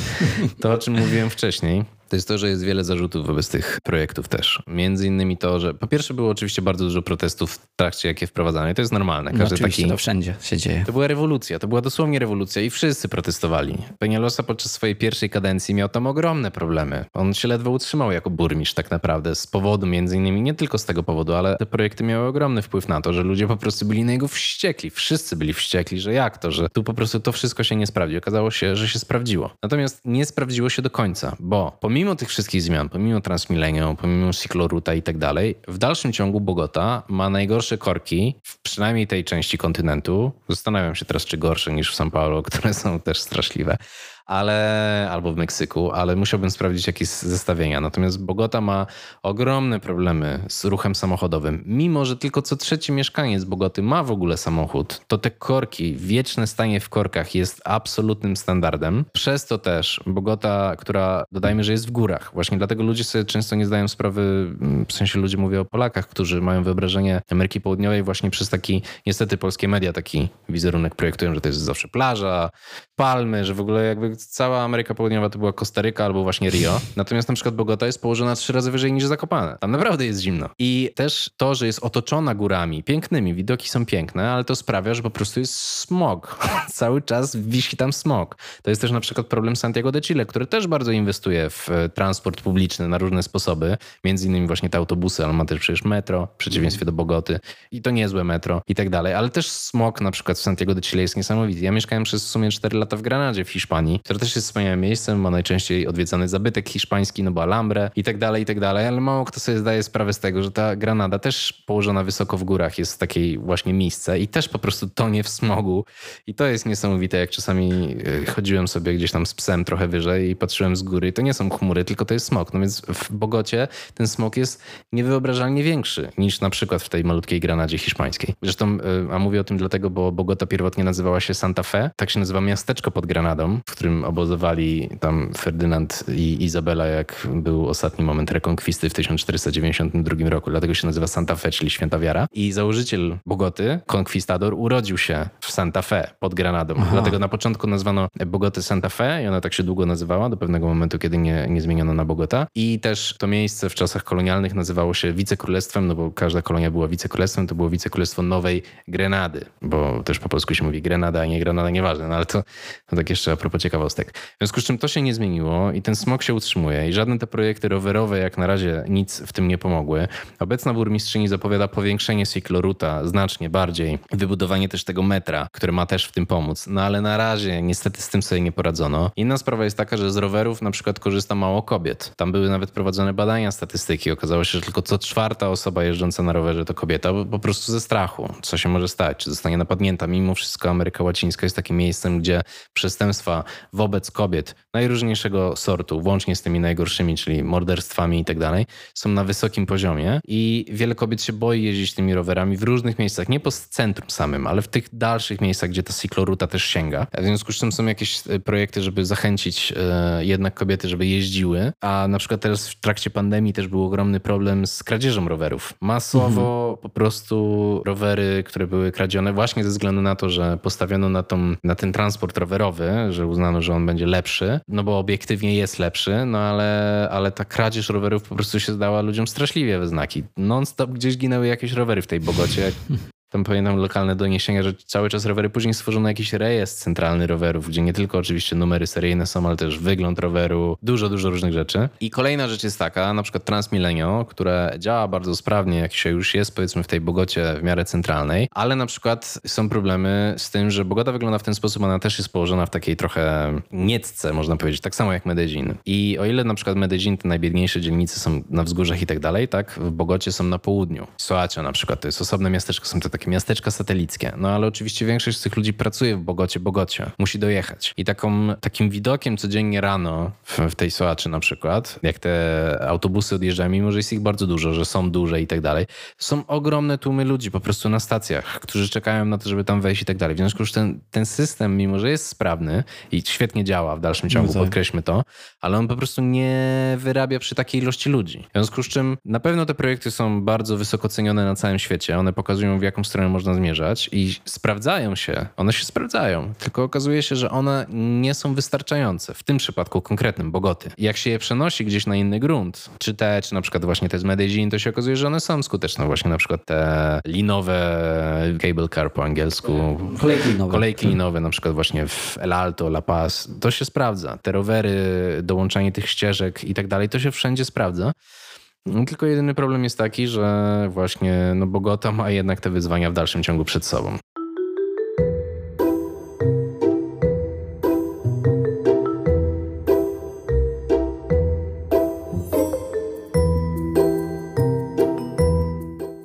S2: to, o czym mówiłem wcześniej, to jest to, że jest wiele zarzutów wobec tych projektów też. Między innymi to, że po pierwsze było oczywiście bardzo dużo protestów w trakcie, jakie wprowadzane. I to jest normalne.
S3: No Każdy no taki... to wszędzie się dzieje.
S2: To była rewolucja, to była dosłownie rewolucja i wszyscy protestowali. Peñalosa podczas swojej pierwszej kadencji miał tam ogromne problemy. On się ledwo utrzymał jako burmistrz tak naprawdę z powodu między innymi, nie tylko z tego powodu, ale te projekty miały ogromny wpływ na to, że ludzie po prostu byli na niego wściekli. Wszyscy byli wściekli, że jak to, że tu po prostu to wszystko się nie sprawdzi. Okazało się, że się sprawdziło. Natomiast nie sprawdziło się do końca, bo pomimo tych wszystkich zmian, pomimo Transmillennium, pomimo cykloruta i tak dalej, w dalszym ciągu Bogota ma najgorsze korki, w przynajmniej tej części kontynentu. Zastanawiam się teraz, czy gorsze niż w São Paulo, które są też straszliwe ale, albo w Meksyku, ale musiałbym sprawdzić jakieś zestawienia. Natomiast Bogota ma ogromne problemy z ruchem samochodowym. Mimo, że tylko co trzeci mieszkaniec Bogoty ma w ogóle samochód, to te korki, wieczne stanie w korkach jest absolutnym standardem. Przez to też Bogota, która dodajmy, że jest w górach, właśnie dlatego ludzie sobie często nie zdają sprawy, mm, w sensie ludzie mówią o Polakach, którzy mają wyobrażenie Ameryki Południowej właśnie przez taki, niestety polskie media taki wizerunek projektują, że to jest zawsze plaża, palmy, że w ogóle jakby cała Ameryka Południowa to była Kostaryka albo właśnie Rio. Natomiast na przykład Bogota jest położona trzy razy wyżej niż Zakopane. Tam naprawdę jest zimno. I też to, że jest otoczona górami, pięknymi, widoki są piękne, ale to sprawia, że po prostu jest smog. Cały czas wisi tam smog. To jest też na przykład problem Santiago de Chile, który też bardzo inwestuje w e, transport publiczny na różne sposoby. Między innymi właśnie te autobusy, ale ma też przecież metro, w przeciwieństwie do Bogoty. I to niezłe metro i tak dalej. Ale też smog na przykład w Santiago de Chile jest niesamowity. Ja mieszkałem przez w sumie 4 lata w Granadzie w Hiszpanii, które też jest wspaniałym miejscem, ma najczęściej odwiedzany zabytek hiszpański, no bo Alhambra i tak dalej, i tak dalej, ale mało kto sobie zdaje sprawę z tego, że ta Granada też położona wysoko w górach jest w takiej właśnie miejsce i też po prostu tonie w smogu i to jest niesamowite, jak czasami e, chodziłem sobie gdzieś tam z psem trochę wyżej i patrzyłem z góry to nie są chmury, tylko to jest smog, no więc w Bogocie ten smog jest niewyobrażalnie większy niż na przykład w tej malutkiej Granadzie hiszpańskiej. Zresztą, e, a mówię o tym dlatego, bo Bogota pierwotnie nazywała się Santa Fe, tak się nazywa miasteczko pod Granadą, w którym obozowali tam Ferdynand i Izabela, jak był ostatni moment rekonkwisty w 1492 roku. Dlatego się nazywa Santa Fe, czyli Święta Wiara. I założyciel Bogoty, konkwistador, urodził się w Santa Fe pod Granadą. Aha. Dlatego na początku nazwano Bogoty Santa Fe i ona tak się długo nazywała, do pewnego momentu, kiedy nie, nie zmieniono na Bogota. I też to miejsce w czasach kolonialnych nazywało się wicekrólestwem, no bo każda kolonia była wicekrólestwem, to było wicekrólestwo Nowej Grenady, bo też po polsku się mówi Grenada, a nie Granada, nieważne, no ale to, to tak jeszcze a propos ciekawostek. W związku z czym to się nie zmieniło i ten smog się utrzymuje i żadne te projekty rowerowe jak na razie nic w tym nie pomogły. Obecna burmistrzyni zapowiada powiększenie cykloruta znacznie bardziej, wybudowanie też tego metra, które ma też w tym pomóc. No ale na razie niestety z tym sobie nie poradzono. Inna sprawa jest taka, że z rowerów na przykład korzysta mało kobiet. Tam były nawet prowadzone badania, statystyki. Okazało się, że tylko co czwarta osoba jeżdżąca na rowerze to kobieta, po prostu ze strachu. Co się może stać? Czy zostanie napadnięta? Mimo wszystko Ameryka Łacińska jest takim miejscem, gdzie przestępstwa wobec kobiet najróżniejszego sortu, włącznie z tymi najgorszymi, czyli morderstwami i tak dalej, są na wysokim poziomie i wiele kobiet się boi jeździć tymi rowerami w różnych miejscach, nie po centrum samym, ale w tych dalszych miejscach, gdzie ta cykloruta też sięga. W związku z czym są jakieś e, projekty, żeby zachęcić e, jednak kobiety, żeby jeździły, a na przykład teraz w trakcie pandemii też był ogromny problem z kradzieżą rowerów. Masowo mhm. po prostu rowery, które były kradzione właśnie ze względu na to, że postawiono na, tą, na ten transport rowerowy, że uznano, że on będzie lepszy, no bo obiektywnie jest lepszy, no ale, ale ta kradzież rowerów po prostu się zdała ludziom straszliwie we znaki. Non-stop gdzieś ginęły jakieś rowery w tej Bogocie. Tam pamiętam lokalne doniesienia, że cały czas rowery później stworzono jakiś rejestr centralny rowerów, gdzie nie tylko oczywiście numery seryjne są, ale też wygląd roweru, dużo, dużo różnych rzeczy. I kolejna rzecz jest taka, na przykład Transmilenio, które działa bardzo sprawnie, jak się już jest powiedzmy w tej Bogocie w miarę centralnej, ale na przykład są problemy z tym, że Bogota wygląda w ten sposób, ona też jest położona w takiej trochę niecce, można powiedzieć, tak samo jak Medellin. I o ile na przykład Medellin, te najbiedniejsze dzielnice są na wzgórzach i tak dalej, tak w Bogocie są na południu. Soacia na przykład, to jest osobne miasteczko, są to takie miasteczka satelickie. No ale oczywiście większość z tych ludzi pracuje w Bogocie, Bogocie, musi dojechać. I taką, takim widokiem codziennie rano w, w tej Soaczy na przykład, jak te autobusy odjeżdżają, mimo że jest ich bardzo dużo, że są duże i tak dalej, są ogromne tłumy ludzi po prostu na stacjach, którzy czekają na to, żeby tam wejść i tak dalej. W związku z ten, ten system, mimo że jest sprawny i świetnie działa w dalszym ciągu, no tak. podkreślmy to, ale on po prostu nie wyrabia przy takiej ilości ludzi. W związku z czym na pewno te projekty są bardzo wysoko cenione na całym świecie. One pokazują, w jaką stronę można zmierzać i sprawdzają się. One się sprawdzają, tylko okazuje się, że one nie są wystarczające. W tym przypadku konkretnym Bogoty. Jak się je przenosi gdzieś na inny grunt, czy te, czy na przykład właśnie te z Medellin, to się okazuje, że one są skuteczne. Właśnie na przykład te linowe cable car po angielsku.
S1: Kolejki linowe.
S2: Kolejki linowe, na przykład właśnie w El Alto, La Paz. To się sprawdza. Te rowery, dołączanie tych ścieżek i tak dalej, to się wszędzie sprawdza. No, tylko jedyny problem jest taki, że właśnie no Bogota ma jednak te wyzwania w dalszym ciągu przed sobą.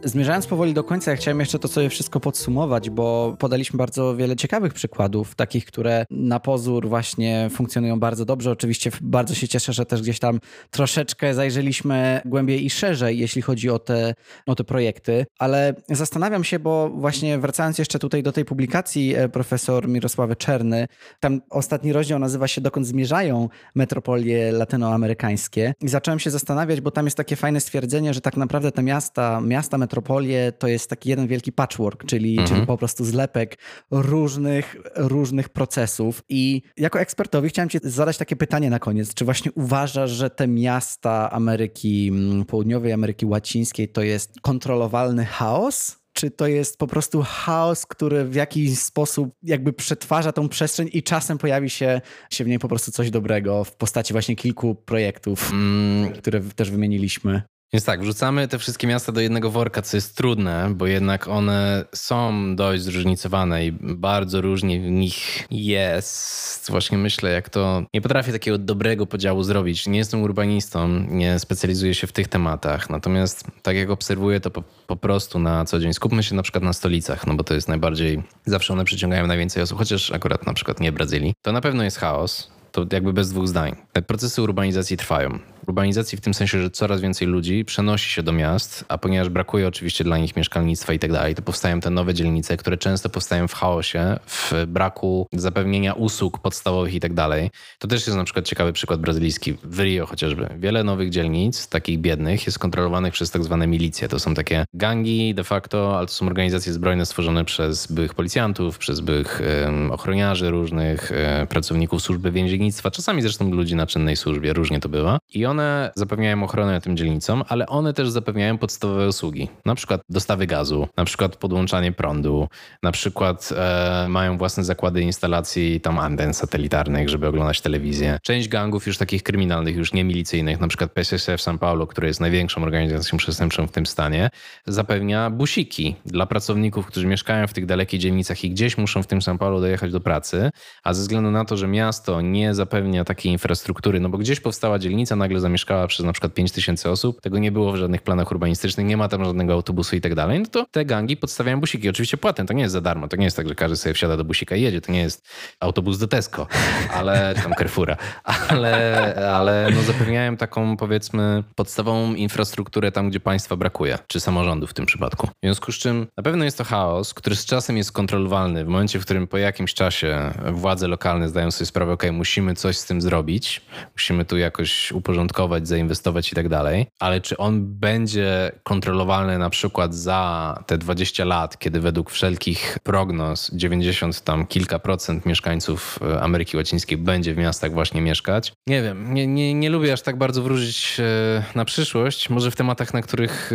S1: Zmierzając powoli do końca, ja chciałem jeszcze to sobie wszystko podsumować, bo podaliśmy bardzo wiele ciekawych przykładów, takich, które na pozór właśnie funkcjonują bardzo dobrze. Oczywiście bardzo się cieszę, że też gdzieś tam troszeczkę zajrzeliśmy głębiej i szerzej, jeśli chodzi o te, o te projekty, ale zastanawiam się, bo właśnie wracając jeszcze tutaj do tej publikacji e, profesor Mirosławy Czerny, tam ostatni rozdział nazywa się Dokąd zmierzają metropolie latynoamerykańskie i zacząłem się zastanawiać, bo tam jest takie fajne stwierdzenie, że tak naprawdę te miasta, miasta metropolie metropolie to jest taki jeden wielki patchwork, czyli, mhm. czyli po prostu zlepek różnych, różnych procesów. I jako ekspertowi chciałem Ci zadać takie pytanie na koniec. Czy właśnie uważasz, że te miasta Ameryki mm, Południowej, Ameryki Łacińskiej to jest kontrolowalny chaos? czy to jest po prostu chaos, który w jakiś sposób jakby przetwarza tą przestrzeń i czasem pojawi się, się w niej po prostu coś dobrego w postaci właśnie kilku projektów, mm. które też wymieniliśmy.
S2: Więc tak, wrzucamy te wszystkie miasta do jednego worka, co jest trudne, bo jednak one są dość zróżnicowane i bardzo różnie w nich jest. Właśnie myślę, jak to. Nie potrafię takiego dobrego podziału zrobić. Nie jestem urbanistą, nie specjalizuję się w tych tematach. Natomiast tak jak obserwuję to po, po prostu na co dzień. Skupmy się na przykład na stolicach, no bo to jest najbardziej. Zawsze one przyciągają najwięcej osób, chociaż akurat na przykład nie Brazylii. To na pewno jest chaos. To jakby bez dwóch zdań. Procesy urbanizacji trwają urbanizacji w tym sensie, że coraz więcej ludzi przenosi się do miast, a ponieważ brakuje oczywiście dla nich mieszkalnictwa i tak dalej, to powstają te nowe dzielnice, które często powstają w chaosie, w braku zapewnienia usług podstawowych i tak dalej. To też jest na przykład ciekawy przykład brazylijski. W Rio chociażby. Wiele nowych dzielnic, takich biednych, jest kontrolowanych przez tak zwane milicje. To są takie gangi de facto, ale to są organizacje zbrojne stworzone przez byłych policjantów, przez byłych um, ochroniarzy różnych, um, pracowników służby więziennictwa, czasami zresztą ludzi na czynnej służbie, różnie to bywa. I one zapewniają ochronę tym dzielnicom, ale one też zapewniają podstawowe usługi. Na przykład dostawy gazu, na przykład podłączanie prądu, na przykład e, mają własne zakłady instalacji tam anten satelitarnych, żeby oglądać telewizję. Część gangów już takich kryminalnych, już nie milicyjnych, na przykład PSSF São Paulo, które jest największą organizacją przestępczą w tym stanie, zapewnia busiki dla pracowników, którzy mieszkają w tych dalekich dzielnicach i gdzieś muszą w tym São Paulo dojechać do pracy, a ze względu na to, że miasto nie zapewnia takiej infrastruktury, no bo gdzieś powstała dzielnica, nagle zamieszkała przez na przykład 5 tysięcy osób, tego nie było w żadnych planach urbanistycznych, nie ma tam żadnego autobusu i tak dalej, no to te gangi podstawiają busiki. Oczywiście płatne, to nie jest za darmo, to nie jest tak, że każdy sobie wsiada do busika i jedzie, to nie jest autobus do Tesco, ale tam Carrefoura, ale, ale no zapewniają taką powiedzmy podstawową infrastrukturę tam, gdzie państwa brakuje, czy samorządu w tym przypadku. W związku z czym na pewno jest to chaos, który z czasem jest kontrolowalny. W momencie, w którym po jakimś czasie władze lokalne zdają sobie sprawę, ok, musimy coś z tym zrobić, musimy tu jakoś uporządkować uporządkować, zainwestować i tak dalej, ale czy on będzie kontrolowalny na przykład za te 20 lat, kiedy według wszelkich prognoz 90 tam kilka procent mieszkańców e, Ameryki Łacińskiej będzie w miastach właśnie mieszkać? Nie wiem, nie, nie, nie lubię aż tak bardzo wróżyć e, na przyszłość, może w tematach, na których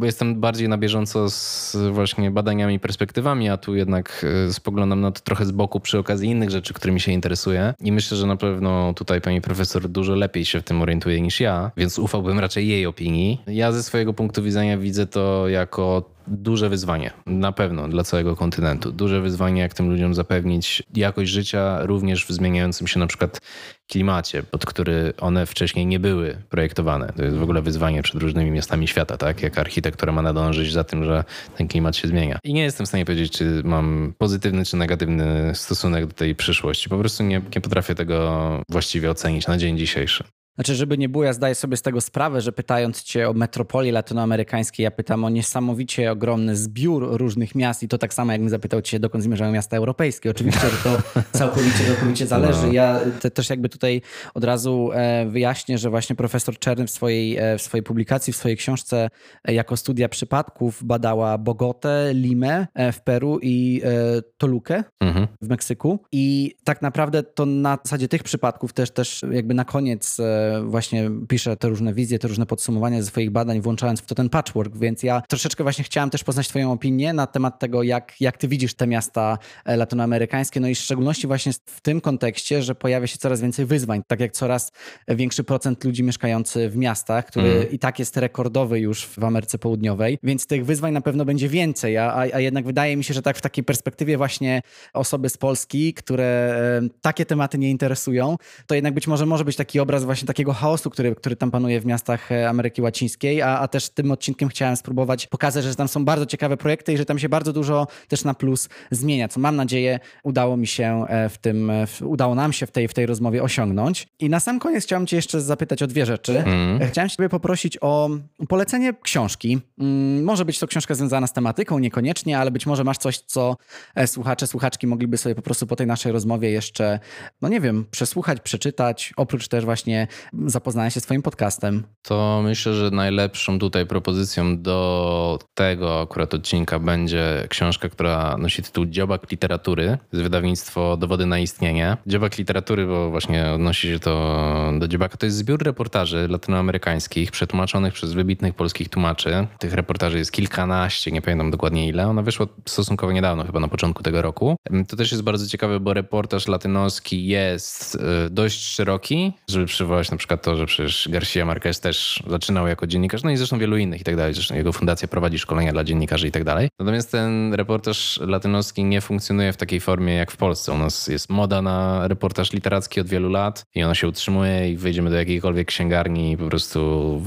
S2: e, jestem bardziej na bieżąco z właśnie badaniami i perspektywami, a tu jednak spoglądam na to trochę z boku przy okazji innych rzeczy, którymi się interesuję. I myślę, że na pewno tutaj pani profesor dużo lepiej się w tym orientuje niż ja, więc ufałbym raczej jej opinii. Ja ze swojego punktu widzenia widzę to jako duże wyzwanie, na pewno dla całego kontynentu. Duże wyzwanie, jak tym ludziom zapewnić jakość życia również w zmieniającym się na przykład klimacie, pod który one wcześniej nie były projektowane. To jest w ogóle wyzwanie przed różnymi miastami świata, tak? Jak architektura ma nadążyć za tym, że ten klimat się zmienia. I nie jestem w stanie powiedzieć, czy mam pozytywny czy negatywny stosunek do tej przyszłości. Po prostu nie, nie potrafię tego właściwie ocenić na dzień dzisiejszy.
S1: Znaczy, żeby nie było, ja zdaję sobie z tego sprawę, że pytając cię o metropolii latynoamerykańskiej, ja pytam o niesamowicie ogromny zbiór różnych miast i to tak samo, jakbym zapytał cię, dokąd zmierzają miasta europejskie. Oczywiście, że to całkowicie, całkowicie zależy. No. Ja te, też jakby tutaj od razu e, wyjaśnię, że właśnie profesor Czerny w swojej, e, w swojej publikacji, w swojej książce e, jako studia przypadków badała Bogotę, Limę w Peru i Tolukę mhm. w Meksyku. I tak naprawdę to na zasadzie tych przypadków też, też jakby na koniec właśnie pisze te różne wizje, te różne podsumowania ze swoich badań, włączając w to ten patchwork, więc ja troszeczkę właśnie chciałem też poznać twoją opinię na temat tego, jak, jak ty widzisz te miasta e, latynoamerykańskie, no i w szczególności właśnie w tym kontekście, że pojawia się coraz więcej wyzwań, tak jak coraz większy procent ludzi mieszkający w miastach, który mm. i tak jest rekordowy już w Ameryce Południowej, więc tych wyzwań na pewno będzie więcej, a, a jednak wydaje mi się, że tak w takiej perspektywie właśnie osoby z Polski, które e, takie tematy nie interesują, to jednak być może może być taki obraz właśnie takiego chaosu, który, który tam panuje w miastach e, Ameryki Łacińskiej, a, a też tym odcinkiem chciałem spróbować pokazać, że tam są bardzo ciekawe projekty i że tam się bardzo dużo też na plus zmienia, co mam nadzieję udało mi się e, w tym, e, w, udało nam się w tej, w tej rozmowie osiągnąć. I na sam koniec chciałem cię jeszcze zapytać o dwie rzeczy. Mm. Chciałem cię poprosić o polecenie książki. Mm, może być to książka związana z tematyką, niekoniecznie, ale być może masz coś, co słuchacze, słuchaczki mogliby sobie po prostu po tej naszej rozmowie jeszcze, no nie wiem, przesłuchać, przeczytać, oprócz też właśnie zapoznania się z Twoim podcastem?
S2: To myślę, że najlepszą tutaj propozycją do tego akurat odcinka będzie książka, która nosi tytuł Dziobak Literatury z wydawnictwo Dowody na istnienie. Dziobak Literatury, bo właśnie odnosi się to do Dziobaka, to jest zbiór reportaży latynoamerykańskich przetłumaczonych przez wybitnych polskich tłumaczy. Tych reportaży jest kilkanaście, nie pamiętam dokładnie ile. Ona wyszła stosunkowo niedawno, chyba na początku tego roku. To też jest bardzo ciekawe, bo reportaż latynoski jest y, dość szeroki, żeby przywołać na przykład to, że przecież Garcia Marquez też zaczynał jako dziennikarz, no i zresztą wielu innych i tak dalej. Zresztą jego fundacja prowadzi szkolenia dla dziennikarzy i tak dalej. Natomiast ten reportaż latynoski nie funkcjonuje w takiej formie jak w Polsce. U nas jest moda na reportaż literacki od wielu lat i ona się utrzymuje i wyjdziemy do jakiejkolwiek księgarni po prostu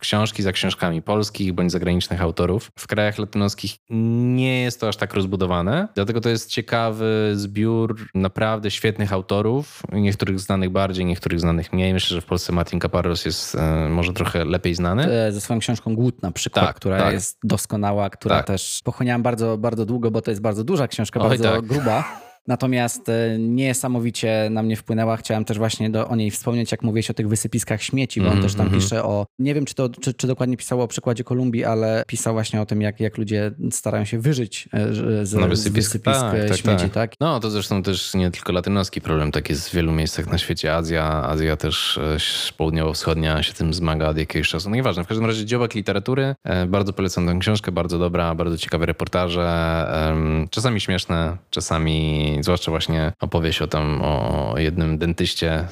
S2: książki za książkami polskich bądź zagranicznych autorów. W krajach latynoskich nie jest to aż tak rozbudowane, dlatego to jest ciekawy zbiór naprawdę świetnych autorów, niektórych znanych bardziej, niektórych znanych mniej. Myślę, że w Polsce Martin Caparros jest e, może trochę lepiej znany.
S1: E, ze swoją książką Głód na przykład, tak, która tak. jest doskonała, która tak. też pochłaniałam bardzo, bardzo długo, bo to jest bardzo duża książka, Oj, bardzo tak. gruba. Natomiast e, niesamowicie na mnie wpłynęła. Chciałem też właśnie do, o niej wspomnieć, jak mówiłeś o tych wysypiskach śmieci, bo on mm, też tam mm. pisze o, nie wiem czy to czy, czy, dokładnie pisał o przykładzie Kolumbii, ale pisał właśnie o tym, jak, jak ludzie starają się wyżyć e, z, no, wysypisk, z wysypisk tak, tak, śmieci, tak. tak.
S2: No to zresztą też nie tylko latynoski problem, tak jest w wielu miejscach na świecie. Azja, Azja też e, południowo-wschodnia się tym zmaga od jakiegoś czasu. No nieważne, w każdym razie dziobak literatury. Bardzo polecam tę książkę, bardzo dobra, bardzo ciekawe reportaże, czasami śmieszne, czasami zwłaszcza właśnie opowieść o tam o jednym dentyście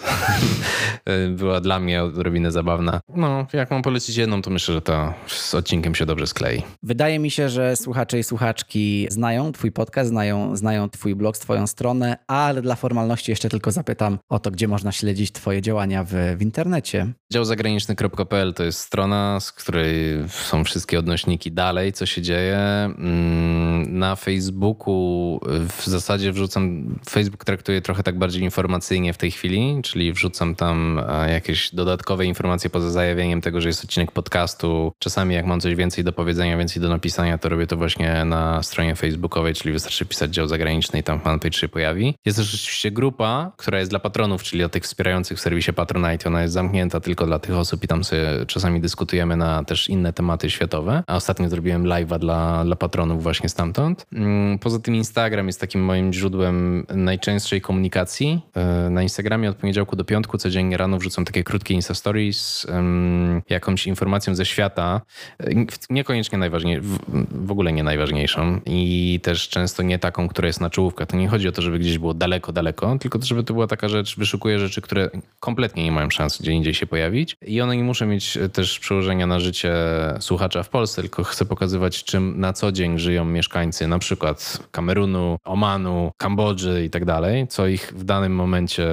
S2: była dla mnie odrobinę zabawna. No, jak mam polecić jedną, to myślę, że to z odcinkiem się dobrze sklei.
S1: Wydaje mi się, że słuchacze i słuchaczki znają twój podcast, znają, znają twój blog, twoją stronę, ale dla formalności jeszcze tylko zapytam o to, gdzie można śledzić twoje działania w, w internecie.
S2: Dział zagraniczny.pl to jest strona, z której są wszystkie odnośniki dalej, co się dzieje. Mm, na Facebooku w zasadzie wrzucam wrzucam, Facebook traktuje trochę tak bardziej informacyjnie w tej chwili, czyli wrzucam tam e, jakieś dodatkowe informacje poza zajawieniem tego, że jest odcinek podcastu. Czasami jak mam coś więcej do powiedzenia, więcej do napisania, to robię to właśnie na stronie facebookowej, czyli wystarczy pisać dział zagraniczny i tam fanpage się pojawi. Jest też oczywiście grupa, która jest dla patronów, czyli dla tych wspierających w serwisie Patronite. Ona jest zamknięta tylko dla tych osób i tam sobie czasami dyskutujemy na też inne tematy światowe. A ostatnio zrobiłem live'a dla, dla patronów właśnie stamtąd. Mm, poza tym Instagram jest takim moim źródłem najczęstszej komunikacji. E, na Instagramie od poniedziałku do piątku codziennie rano wrzucam takie krótkie Insta Stories, jakąś informacją ze świata, e, niekoniecznie najważniejszą, w ogóle nie najważniejszą i też często nie taką, która jest na czołówkach. To nie chodzi o to, żeby gdzieś było daleko, daleko, tylko żeby to była taka rzecz, wyszukuję rzeczy, które kompletnie nie mają szans gdzie indziej się pojawić i one nie muszą mieć e, też przełożenia na życie słuchacza w Polsce, tylko chcę pokazywać, czym na co dzień żyją mieszkańcy na przykład Kamerunu, Omanu, Kambodży i tak dalej, co ich w danym momencie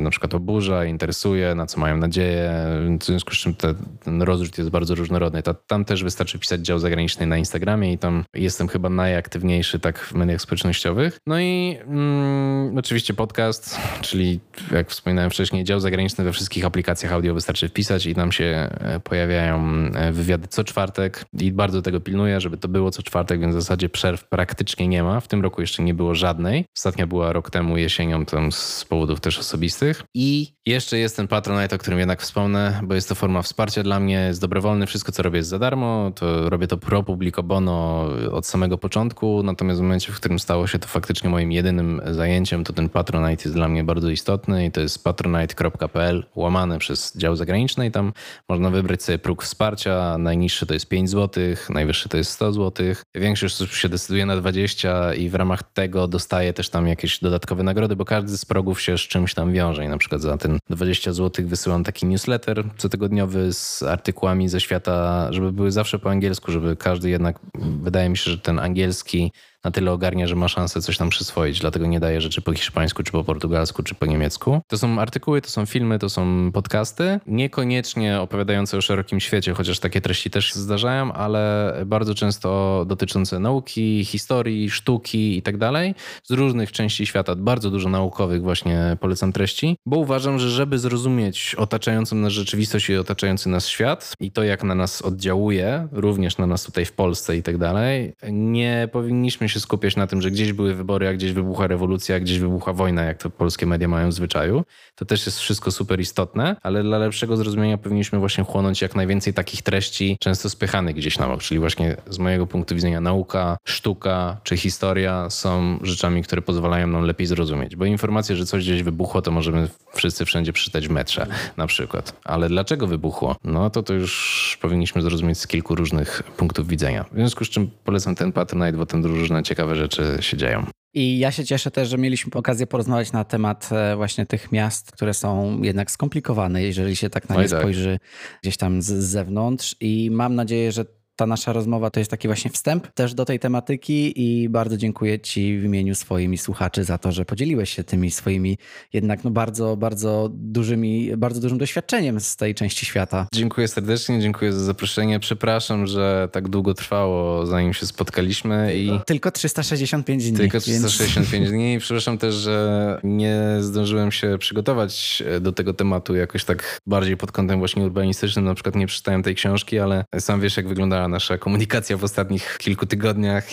S2: na przykład oburza, interesuje, na co mają nadzieję, w związku z czym te, ten rozrzut jest bardzo różnorodny. tam też wystarczy pisać dział zagraniczny na Instagramie i tam jestem chyba najaktywniejszy tak w mediach społecznościowych. No i mm, oczywiście podcast, czyli jak wspominałem wcześniej, dział zagraniczny we wszystkich aplikacjach audio wystarczy wpisać i tam się e, pojawiają e, wywiady co czwartek i bardzo tego pilnuję, żeby to było co czwartek, więc w zasadzie przerw praktycznie nie ma. W tym roku jeszcze nie było żadnej. Ostatnia była rok temu jesienią tam z powodów też osobistych. I jeszcze jest ten Patronite, o którym jednak wspomnę, bo jest to forma wsparcia dla mnie, jest dobrowolny, wszystko co robię jest za darmo, to robię to pro publico bono od samego początku, natomiast w momencie, w którym stało się to faktycznie moim jedynym zajęciem, to ten Patronite jest dla mnie bardzo istotny i to jest patronite.pl łamane przez dział zagraniczny i tam można wybrać sobie próg wsparcia, najniższy to jest 5 zł, najwyższy to jest 100 zł. Większość osób się decyduje na 20 i w ramach tego dostaje też tam jakieś dodatkowe nagrody, bo każdy z progów się z czymś tam wiąże i na przykład za ten 20 zł wysyłam taki newsletter cotygodniowy z artykułami ze świata, żeby były zawsze po angielsku, żeby każdy jednak, wydaje mi się, że ten angielski na tyle ogarnia, że ma szansę coś tam przyswoić, dlatego nie daje rzeczy po hiszpańsku, czy po portugalsku, czy po niemiecku. To są artykuły, to są filmy, to są podcasty, niekoniecznie opowiadające o szerokim świecie, chociaż takie treści też się zdarzają, ale bardzo często dotyczące nauki, historii, sztuki i tak dalej, z różnych części świata, bardzo dużo naukowych właśnie polecam treści, bo uważam, że żeby zrozumieć otaczającą nas rzeczywistość i otaczający nas świat i to, jak na nas oddziałuje, również na nas tutaj w Polsce i tak dalej, nie powinniśmy się się skupiać na tym, że gdzieś były wybory, a gdzieś wybucha rewolucja, a gdzieś wybucha wojna, jak to polskie media mają w zwyczaju. To też jest wszystko super istotne, ale dla lepszego zrozumienia powinniśmy właśnie chłonąć jak najwięcej takich treści, często spychanych gdzieś na bok, czyli właśnie z mojego punktu widzenia nauka, sztuka czy historia są rzeczami, które pozwalają nam lepiej zrozumieć, bo informacje, że coś gdzieś wybuchło, to możemy wszyscy wszędzie przeczytać w metrze na przykład. Ale dlaczego wybuchło? No to to już powinniśmy zrozumieć z kilku różnych punktów widzenia. W związku z czym polecam ten Patronite, bo ten różne ciekawe rzeczy się dzieją.
S3: I ja się cieszę też, że mieliśmy okazję porozmawiać na temat e, właśnie tych miast, które są jednak skomplikowane, jeżeli się tak na nie tak. spojrzy gdzieś tam z zewnątrz. I mam nadzieję, że ta nasza rozmowa to jest taki właśnie wstęp też do tej tematyki i bardzo dziękuję Ci w imieniu swoimi słuchaczy za to, że podzieliłeś się tymi swoimi jednak no bardzo, bardzo dużymi, bardzo dużym doświadczeniem z tej części świata.
S2: Dziękuję serdecznie, dziękuję za zaproszenie. Przepraszam, że tak długo trwało zanim się spotkaliśmy i...
S3: Tylko 365 dni.
S2: Tylko 365 więc... dni. Przepraszam też, że nie zdążyłem się przygotować do tego tematu jakoś tak bardziej pod kątem właśnie urbanistycznym. Na przykład nie przeczytałem tej książki, ale sam wiesz jak wygląda nasza komunikacja w ostatnich kilku tygodniach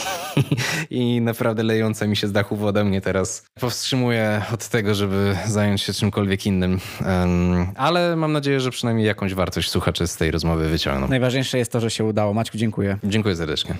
S2: i naprawdę lejąca mi się z dachu woda mnie teraz powstrzymuje od tego, żeby zająć się czymkolwiek innym. Ale mam nadzieję, że przynajmniej jakąś wartość słuchacze z tej rozmowy wyciągną.
S3: Najważniejsze jest to, że się udało. Maćku, dziękuję.
S2: Dziękuję serdecznie.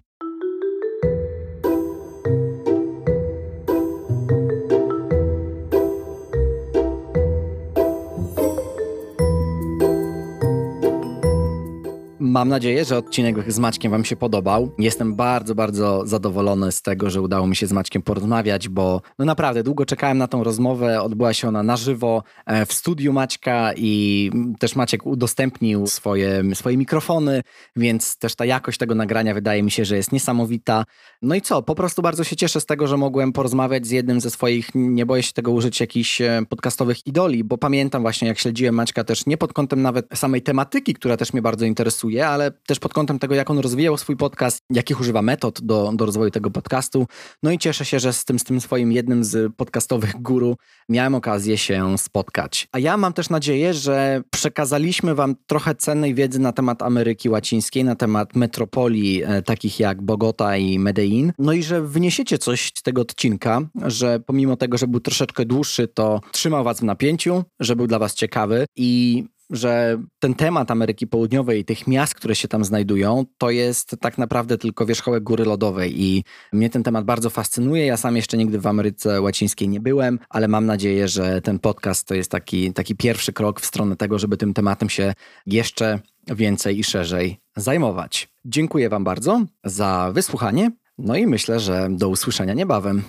S1: Mam nadzieję, że odcinek z Maćkiem Wam się podobał. Jestem bardzo, bardzo zadowolony z tego, że udało mi się z Maćkiem porozmawiać, bo no naprawdę długo czekałem na tą rozmowę. Odbyła się ona na żywo e, w studiu Maćka i też Maciek udostępnił swoje, swoje mikrofony, więc też ta jakość tego nagrania wydaje mi się, że jest niesamowita. No i co, po prostu bardzo się cieszę z tego, że mogłem porozmawiać z jednym ze swoich, nie boję się tego użyć, jakichś e, podcastowych idoli, bo pamiętam właśnie, jak śledziłem Maćka też nie pod kątem nawet samej tematyki, która też mnie bardzo interesuje, ale też pod kątem tego, jak on rozwijał swój podcast, jakich używa metod do, do rozwoju tego podcastu. No i cieszę się, że z tym, z tym swoim jednym z podcastowych guru miałem okazję się spotkać. A ja mam też nadzieję, że przekazaliśmy Wam trochę cennej wiedzy na temat Ameryki Łacińskiej, na temat metropolii e, takich jak Bogota i Medellin. No i że wniesiecie coś z tego odcinka, że pomimo tego, że był troszeczkę dłuższy, to trzymał Was w napięciu, że był dla Was ciekawy i że ten temat Ameryki Południowej i tych miast, które się tam znajdują, to jest tak naprawdę tylko wierzchołek góry lodowej i mnie ten temat bardzo fascynuje. Ja sam jeszcze nigdy w Ameryce Łacińskiej nie byłem, ale mam nadzieję, że ten podcast to jest taki, taki pierwszy krok w stronę tego, żeby tym tematem się jeszcze więcej i szerzej zajmować. Dziękuję Wam bardzo za wysłuchanie. No i myślę, że do usłyszenia niebawem.